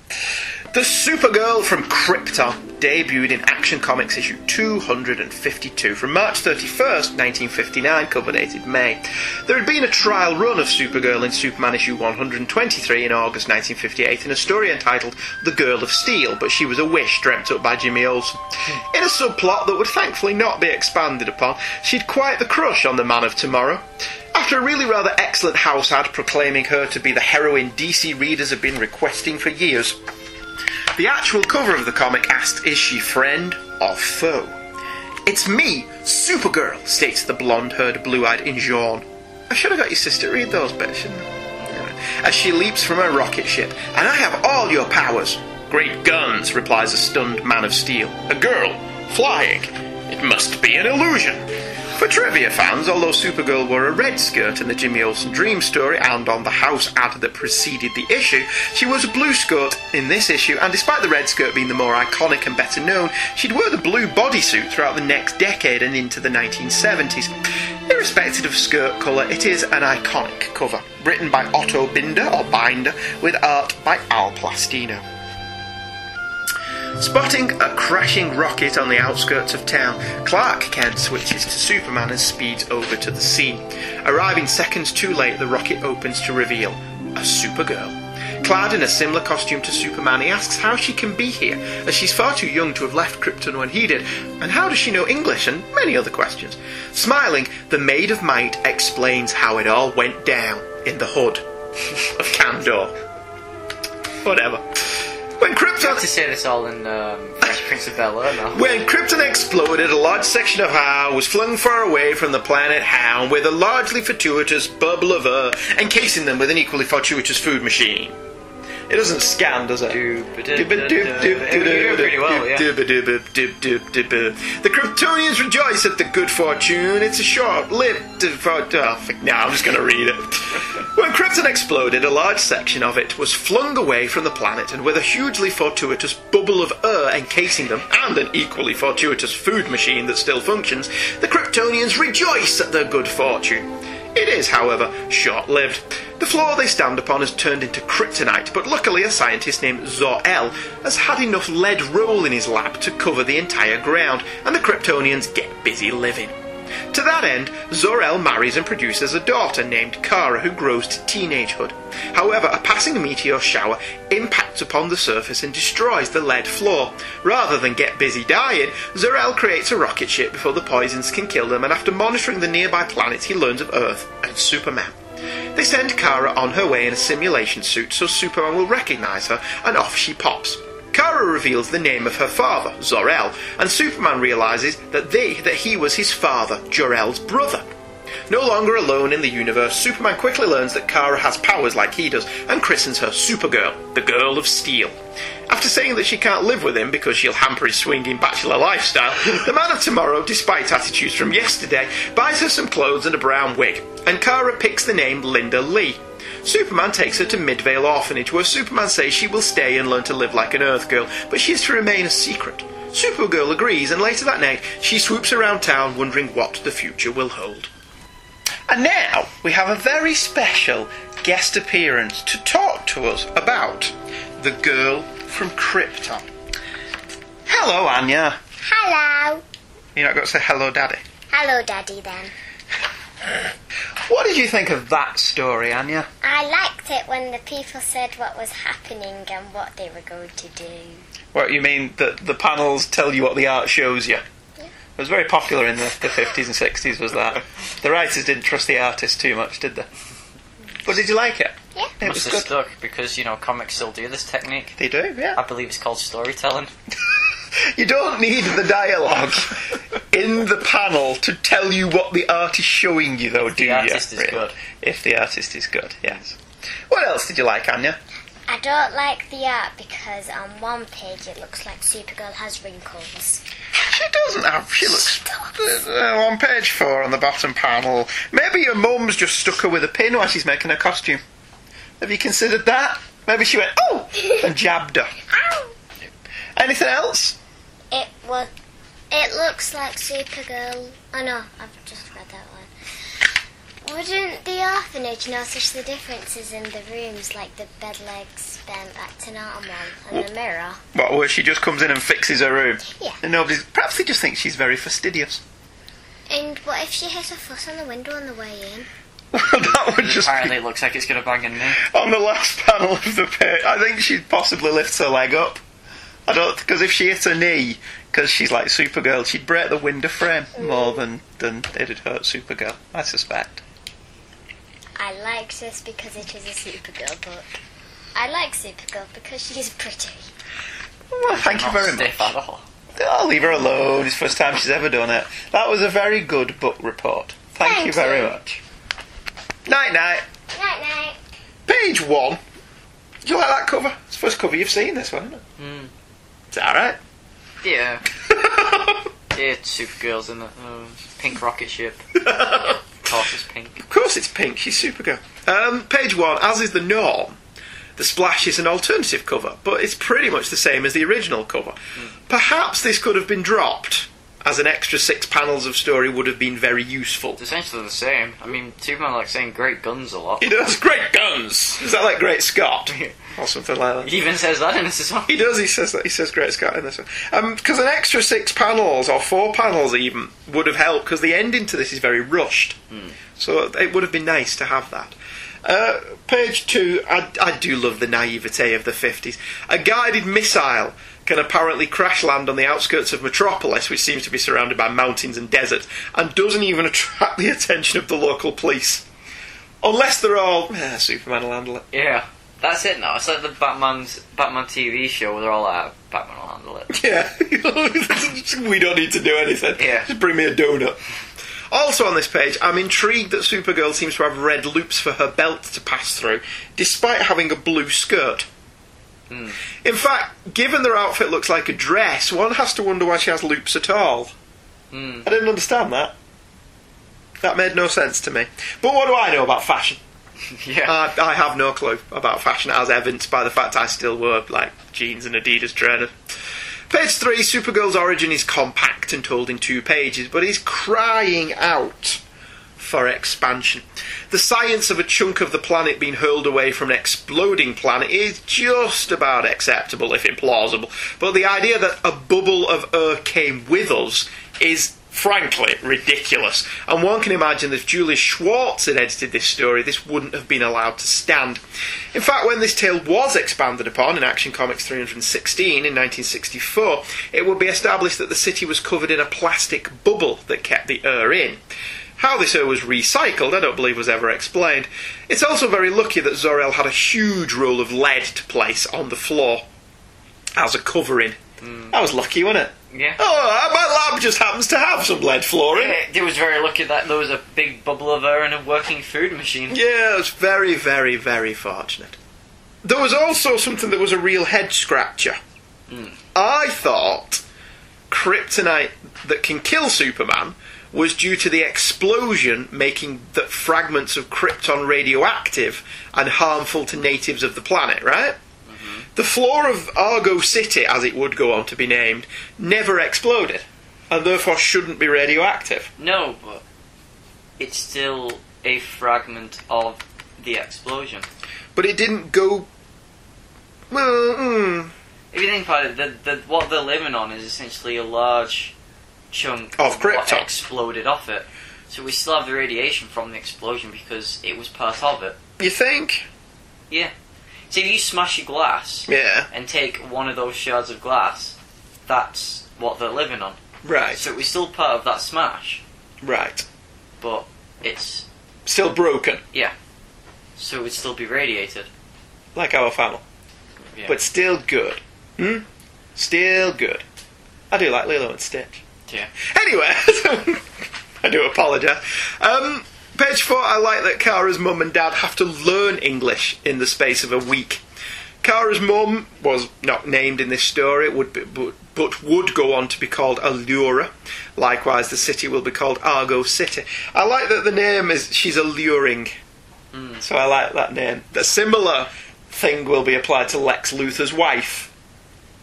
The Supergirl from Krypton debuted in Action Comics issue 252 from March 31st, 1959, cover dated May. There had been a trial run of Supergirl in Superman issue 123 in August 1958 in a story entitled The Girl of Steel, but she was a wish dreamt up by Jimmy Olsen. In a subplot that would thankfully not be expanded upon, she'd quite the crush on the Man of Tomorrow. After a really rather excellent house ad proclaiming her to be the heroine DC readers have been requesting for years, the actual cover of the comic asked, Is she friend or foe? It's me, Supergirl, states the blonde haired, blue eyed Injorn. I should have got your sister to read those bits, shouldn't I? As she leaps from her rocket ship, and I have all your powers. Great guns, replies a stunned man of steel. A girl, flying. It must be an illusion. For trivia fans, although Supergirl wore a red skirt in the Jimmy Olsen Dream story and on the house ad that preceded the issue, she was a blue skirt in this issue, and despite the red skirt being the more iconic and better known, she'd wear the blue bodysuit throughout the next decade and into the 1970s. Irrespective of skirt colour, it is an iconic cover, written by Otto Binder, or Binder, with art by Al Plastino. Spotting a crashing rocket on the outskirts of town, Clark Kent switches to Superman and speeds over to the scene. Arriving seconds too late, the rocket opens to reveal a Supergirl. Clad in a similar costume to Superman, he asks how she can be here, as she's far too young to have left Krypton when he did, and how does she know English, and many other questions. Smiling, the Maid of Might explains how it all went down in the hood of Kandor. Whatever. When Krypton to say this all in um, Prince of Bel Air now. when Krypton exploded, a large section of How was flung far away from the planet How with a largely fortuitous bubble of air encasing them with an equally fortuitous food machine. It doesn't scan, does it? pretty well, yeah. The Kryptonians rejoice at the good fortune. It's a short-lived. Oh, fuck, no, I'm just going to read it. When Krypton exploded, a large section of it was flung away from the planet, and with a hugely fortuitous bubble of air encasing them, and an equally fortuitous food machine that still functions, the Kryptonians rejoice at their good fortune. It is, however, short lived. The floor they stand upon has turned into kryptonite, but luckily a scientist named Zor-El has had enough lead roll in his lab to cover the entire ground, and the Kryptonians get busy living. To that end, Zor-El marries and produces a daughter named Kara who grows to teenagehood. However, a passing meteor shower impacts upon the surface and destroys the lead floor. Rather than get busy dying, Zor-El creates a rocket ship before the poisons can kill them, and after monitoring the nearby planets, he learns of Earth and Superman. They send Kara on her way in a simulation suit so Superman will recognize her, and off she pops. Kara reveals the name of her father, Zor-El, and Superman realizes that they that he was his father, Jor-El's brother. No longer alone in the universe, Superman quickly learns that Kara has powers like he does and christens her Supergirl, the Girl of Steel. After saying that she can't live with him because she'll hamper his swinging bachelor lifestyle, the Man of Tomorrow, despite attitudes from yesterday, buys her some clothes and a brown wig, and Kara picks the name Linda Lee. Superman takes her to Midvale Orphanage, where Superman says she will stay and learn to live like an Earth girl, but she is to remain a secret. Supergirl agrees, and later that night she swoops around town wondering what the future will hold. And now we have a very special guest appearance to talk to us about the girl from Krypton. Hello, Anya. Hello. You're not going to say hello, Daddy. Hello, Daddy, then. What did you think of that story, Anya? I liked it when the people said what was happening and what they were going to do. What you mean that the panels tell you what the art shows you? Yeah. It was very popular in the, the 50s and 60s, was that. The writers didn't trust the artists too much, did they? But did you like it? Yeah. It Must was have good. stuck because you know comics still do this technique. They do, yeah. I believe it's called storytelling. You don't need the dialogue in the panel to tell you what the art is showing you, though, do the you? artist is Really? good. If the artist is good, yes. What else did you like, Anya? I don't like the art because on one page it looks like Supergirl has wrinkles. She doesn't have. She looks uh, on page four on the bottom panel. Maybe your mum's just stuck her with a pin while she's making her costume. Have you considered that? Maybe she went oh and jabbed her. Anything else? It was. It looks like Supergirl. Oh no, I've just read that one. Wouldn't the orphanage notice the differences in the rooms, like the bed legs bent back to normal and the mirror? What? Where she just comes in and fixes her room? Yeah. And nobody's. Perhaps they just think she's very fastidious. And what if she hit her foot on the window on the way in? that would just Apparently, it looks like it's going to bang in knee. on the last panel of the page. I think she possibly lifts her leg up. I don't because if she hit her knee, because she's like Supergirl, she'd break the window frame more than than it'd hurt Supergirl. I suspect. I like this because it is a Supergirl book. I like Supergirl because she's pretty. Well, thank you very much. at all. I'll leave her alone. It's the first time she's ever done it. That was a very good book report. Thank, Thank you very you. much. Night night. Night night. Page one. Do you like that cover? It's the first cover you've seen. This one, isn't it? Hmm. Is that alright? Yeah. yeah, Supergirl's in the uh, pink rocket ship. of course, it's pink. Of course, it's pink. She's Supergirl. Um, page one, as is the norm, the splash is an alternative cover, but it's pretty much the same as the original cover. Perhaps this could have been dropped, as an extra six panels of story would have been very useful. It's essentially the same. I mean, Superman likes saying "great guns" a lot. He does great guns. Is that like Great Scott or something like that? He even says that in this well. He does. He says that. He says Great Scott in this one. Because an extra six panels or four panels even would have helped. Because the ending to this is very rushed. So it would have been nice to have that. Uh, page two. I, I do love the naivete of the fifties. A guided missile can apparently crash land on the outskirts of Metropolis, which seems to be surrounded by mountains and desert, and doesn't even attract the attention of the local police. Unless they're all eh, Superman will handle it. Yeah, that's it now. It's like the Batman's Batman TV show where they're all like, Batman will handle it. Yeah, we don't need to do anything. Yeah. Just bring me a donut. Also on this page, I'm intrigued that Supergirl seems to have red loops for her belt to pass through, despite having a blue skirt. Hmm. In fact, given their outfit looks like a dress, one has to wonder why she has loops at all. Hmm. I didn't understand that. That made no sense to me. But what do I know about fashion? Yeah. I, I have no clue about fashion, as evidenced by the fact I still wear like jeans and Adidas trainers. Page three: Supergirl's origin is compact and told in two pages, but is crying out for expansion. The science of a chunk of the planet being hurled away from an exploding planet is just about acceptable, if implausible. But the idea that a bubble of air came with us is frankly ridiculous. And one can imagine that if Julius Schwartz had edited this story, this wouldn't have been allowed to stand. In fact, when this tale was expanded upon in Action Comics 316 in 1964, it would be established that the city was covered in a plastic bubble that kept the air in. How this air was recycled, I don't believe was ever explained. It's also very lucky that Zor-El had a huge roll of lead to place on the floor as a covering. Hmm. That was lucky, wasn't it? Yeah. Oh, my lab just happens to have some lead flooring. It was very lucky that there was a big bubble of air in a working food machine. Yeah, it was very, very, very fortunate. There was also something that was a real head scratcher. Hmm. I thought kryptonite that can kill Superman was due to the explosion making the fragments of Krypton radioactive and harmful to natives of the planet, right? The floor of Argo City, as it would go on to be named, never exploded, and therefore shouldn't be radioactive. No, but it's still a fragment of the explosion. But it didn't go. Well, mm, If you think about it, the, the, what they're living on is essentially a large chunk Of Krypton. exploded off it. So we still have the radiation from the explosion because it was part of it. you think? Yeah. So if you smash a glass Yeah. and take one of those shards of glass, that's what they're living on. Right. So it was still part of that smash, Right. but it's Still broken, yeah. So it would still be radiated. like our family. Yeah. But still good. Hmm? Still good. I do like Lilo and Stitch. Yeah. Anyway, I do apologise. Um, page four, I like that Kara's mum and dad have to learn English in the space of a week. Kara's mum was not named in this story, would be, but, but would go on to be called Allura. Likewise, the city will be called Argo City. I like that the name is she's alluring, so I like that name. The similar thing will be applied to Lex Luthor's wife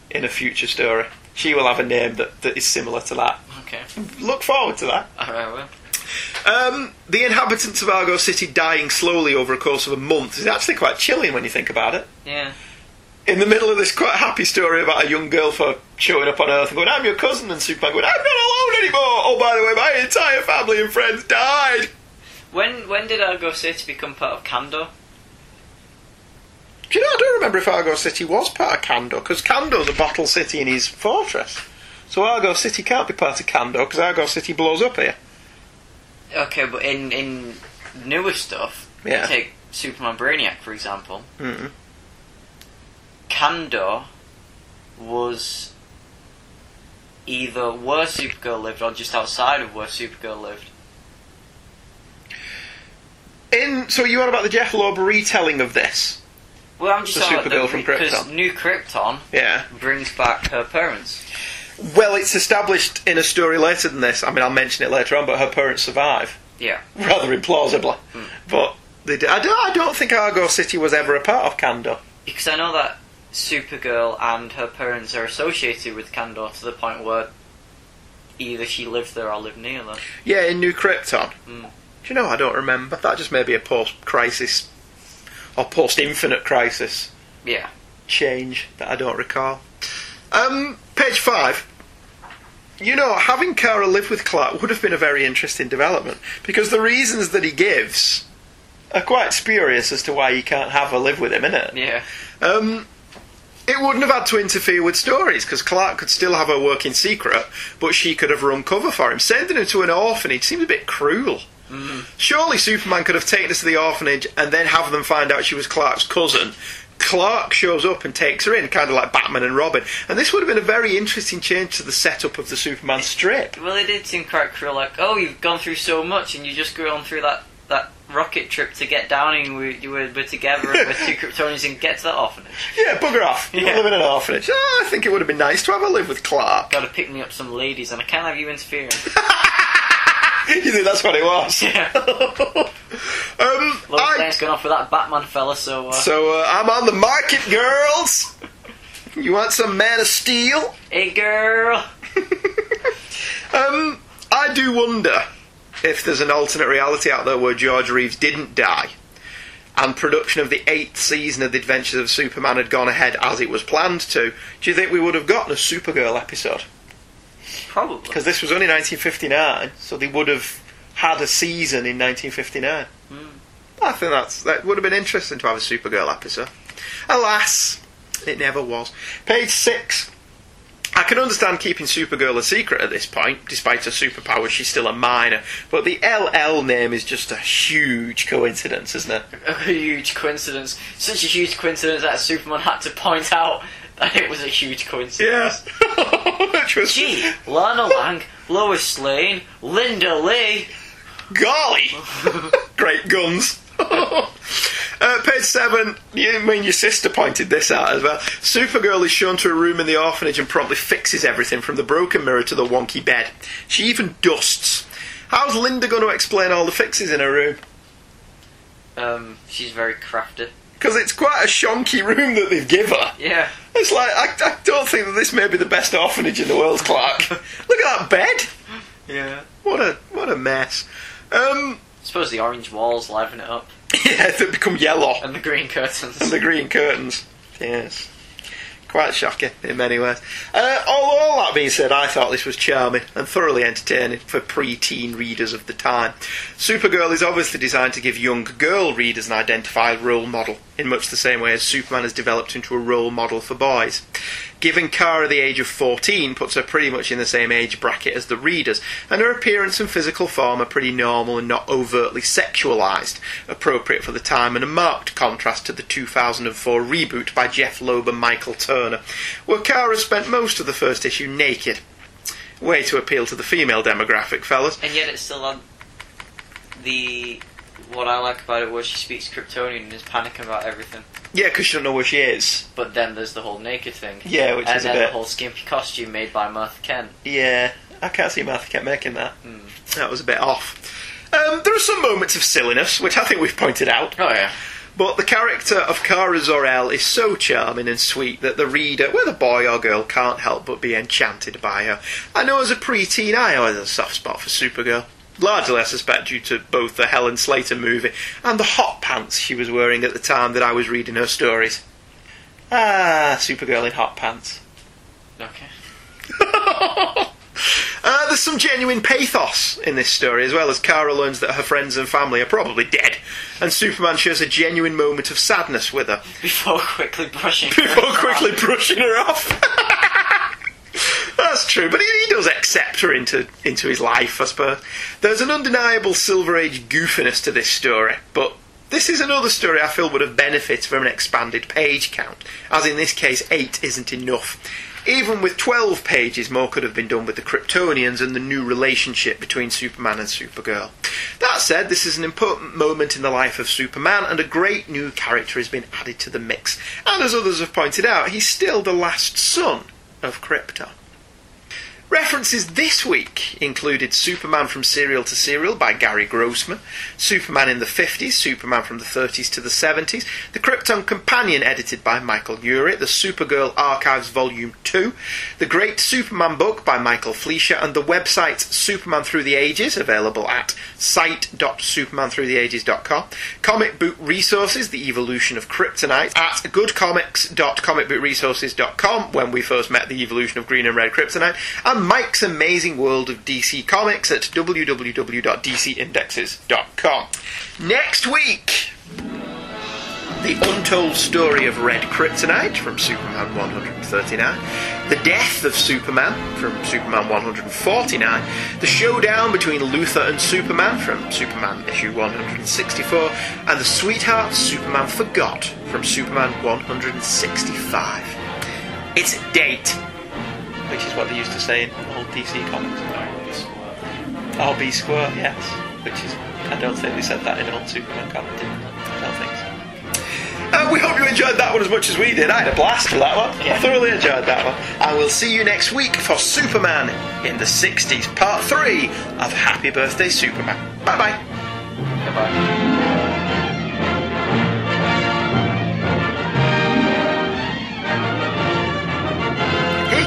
in a future story. She will have a name that, that is similar to that. Okay. Look forward to that. Alright, well. Um, the inhabitants of Argo City dying slowly over a course of a month is actually quite chilling when you think about it. Yeah. In the middle of this quite happy story about a young girl for showing up on Earth and going, I'm your cousin, and Superman going, I'm not alone anymore! Oh, by the way, my entire family and friends died! When when did Argo City become part of Kandor? Do you know, I don't remember if Argo City was part of Kandor, because Kandor's a bottle city in his fortress. So Argo City can't be part of Kandor, because Argo City blows up here. Okay, but in in newer stuff, Yeah. take Superman Brainiac for example. Mm. Kandor was either where Supergirl lived or just outside of where Supergirl lived. In, so you on about the Jeph Loeb retelling of this? Well, I'm just The Supergirl from because Krypton. New Krypton Yeah. brings back her parents. Well, it's established in a story later than this. I mean, I'll mention it later on, but her parents survive. Yeah. Rather implausibly. But they do. I, don't, I don't think Argo City was ever a part of Kandor. Because I know that Supergirl and her parents are associated with Kandor to the point where either she lived there or lived near there. Yeah, in New Krypton. Mm. Do you know, I don't remember. That just may be a post-crisis or post-infinite crisis Yeah. change that I don't recall. Um, page five. You know, having Kara live with Clark would have been a very interesting development because the reasons that he gives are quite spurious as to why he can't have her live with him, innit? Yeah. Um, it wouldn't have had to interfere with stories because Clark could still have her work in secret, but she could have run cover for him. Sending her to an orphanage seems a bit cruel. Surely Superman could have taken her to the orphanage and then have them find out she was Clark's cousin. Clark shows up and takes her in, kind of like Batman and Robin. And this would have been a very interesting change to the setup of the Superman strip. Well, it did seem quite cruel. Like, oh, you've gone through so much, and you just go on through that that rocket trip to get down, and we you were, were together with two Kryptonians and get to that orphanage. Yeah, bugger off. You Yeah. live in an orphanage. Oh, I think it would have been nice to have a live with Clark. Got to pick me up some ladies, and I can't have you interfering. you think that's what it was? yeah. Um, Lois I- Lane's gone off with that Batman fella, so. Uh, So uh, I'm on the market, girls. You want some Man of Steel? hey, girl. Um, I do wonder if there's an alternate reality out there where George Reeves didn't die, and production of the eighth season of The Adventures of Superman had gone ahead as it was planned to. Do you think we would have gotten a Supergirl episode? Probably. Because this was only 1959, so they would have had a season in 1959. Hmm. I think that's that would have been interesting to have a Supergirl episode. Alas, it never was. Page six. I can understand keeping Supergirl a secret at this point, despite her superpowers, she's still a minor. But the LL name is just a huge coincidence, isn't it? A huge coincidence. Such a huge coincidence that Superman had to point out that it was a huge coincidence. Which was Gee, Lana Lang, Lois Lane, Linda Lee. Golly! Great guns. uh, page seven. You I mean your sister pointed this out as well. Supergirl is shown to a room in the orphanage and promptly fixes everything from the broken mirror to the wonky bed. She even dusts. How's Linda going to explain all the fixes in her room? Um, she's very crafty. Because it's quite a shonky room that they've given her. Yeah. It's like I, I don't think that this may be the best orphanage in the world, Clark. Look at that bed. Yeah. What a what a mess. Um, I suppose the orange walls liven it up. yeah, they become yellow. And the green curtains. and the green curtains. Yes. Quite shocking in many ways. Uh, all, all that being said, I thought this was charming and thoroughly entertaining for pre-teen readers of the time. Supergirl is obviously designed to give young girl readers an identified role model. In much the same way as Superman has developed into a role model for boys. Giving Kara the age of 14 puts her pretty much in the same age bracket as the readers, and her appearance and physical form are pretty normal and not overtly sexualised, appropriate for the time and a marked contrast to the 2004 reboot by Jeph Loeb and Michael Turner, where Kara spent most of the first issue naked. Way to appeal to the female demographic, fellas. And yet it's still on the. What I like about it was she speaks Kryptonian and is panicking about everything. Yeah, because she don't know where she is. But then there's the whole naked thing. Yeah, which and is a then bit- the whole skimpy costume made by Martha Kent. Yeah, I can't see Martha kept making that. That was a bit off. Um, there are some moments of silliness, which I think we've pointed out. Oh yeah. But the character of Kara Zor-El is so charming and sweet that the reader, whether boy or girl, can't help but be enchanted by her. I know as a preteen I always had a soft spot for Supergirl. Largely, I suspect, due to both the Helen Slater movie and the hot pants she was wearing at the time that I was reading her stories. Ah, Supergirl in hot pants. Okay. Uh, there's some genuine pathos in this story, as well as Kara learns that her friends and family are probably dead, and Superman shares a genuine moment of sadness with her. Before quickly brushing her Before off. quickly brushing her off. That's true, but he, he does accept her into into his life, I suppose. There's an undeniable Silver Age goofiness to this story, but this is another story I feel would have benefited from an expanded page count, as in this case, eight isn't enough. Even with 12 pages, more could have been done with the Kryptonians and the new relationship between Superman and Supergirl. That said, this is an important moment in the life of Superman, and a great new character has been added to the mix. And as others have pointed out, he's still the last son of Krypton. References this week included Superman from Serial to Cereal by Gary Grossman, Superman in the 50s, Superman from the 30s to the 70s, The Krypton Companion edited by Michael Eury, The Supergirl Archives Volume 2, The Great Superman book by Michael Fleisher, and the website Superman Through the Ages, available at site.supermanthroughtheages.com, Comic Book Resources, The Evolution of Kryptonite, at goodcomics.comicbookresources.com, when we first met the evolution of green and red kryptonite, and Mike's Amazing World of DC Comics at www.dcindexes.com. Next week, the Untold Story of Red Kryptonite from Superman 139, The Death of Superman from Superman 149, The Showdown between Luthor and Superman from Superman issue 164, and The Sweetheart Superman Forgot from Superman 165. It's a date, which is what they used to say in old DC comics. RB Square, yes. Which is, I don't think they said that in old Superman comics, did they? I don't think so. Uh, we hope you enjoyed that one as much as we did. I had a blast with that one. I thoroughly enjoyed that one. And we'll see you next week for Superman in the 60s, part 3 of Happy Birthday Superman. Bye bye. Hey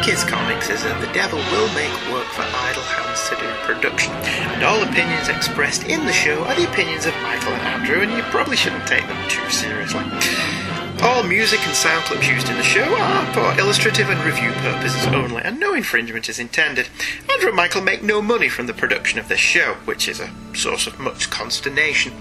Kids Comics is that the devil will make work for idle hands to do production, and all opinions expressed in the show are the opinions of Michael and Andrew, and you probably shouldn't take them too seriously. All music and sound clips used in the show are for illustrative and review purposes only, and no infringement is intended. Andrew and Michael make no money from the production of this show, which is a source of much consternation.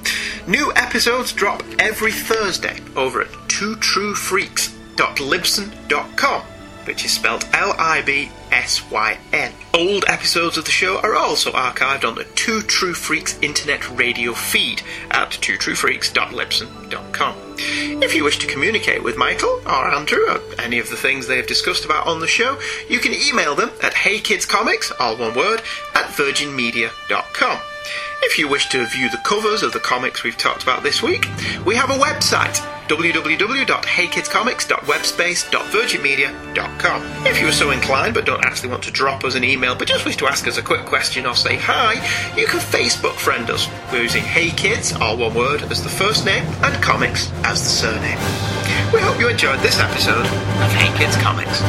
New episodes drop every Thursday over at twotruefreaks.libsyn.com which is spelled L I B S Y N. Old episodes of the show are also archived on the Two True Freaks internet radio feed at twotruefreaks.libsyn.com. If you wish to communicate with Michael or Andrew or any of the things they have discussed about on the show, you can email them at heykidscomics, all one word, at virginmedia.com. If you wish to view the covers of the comics we've talked about this week, we have a website www.heykidscomics.webspace.virginmedia.com. If you are so inclined but don't actually want to drop us an email but just wish to ask us a quick question or say hi, you can Facebook friend us. We're using Hey Kids, all one word, as the first name and comics as the surname. We hope you enjoyed this episode of Hey Kids Comics.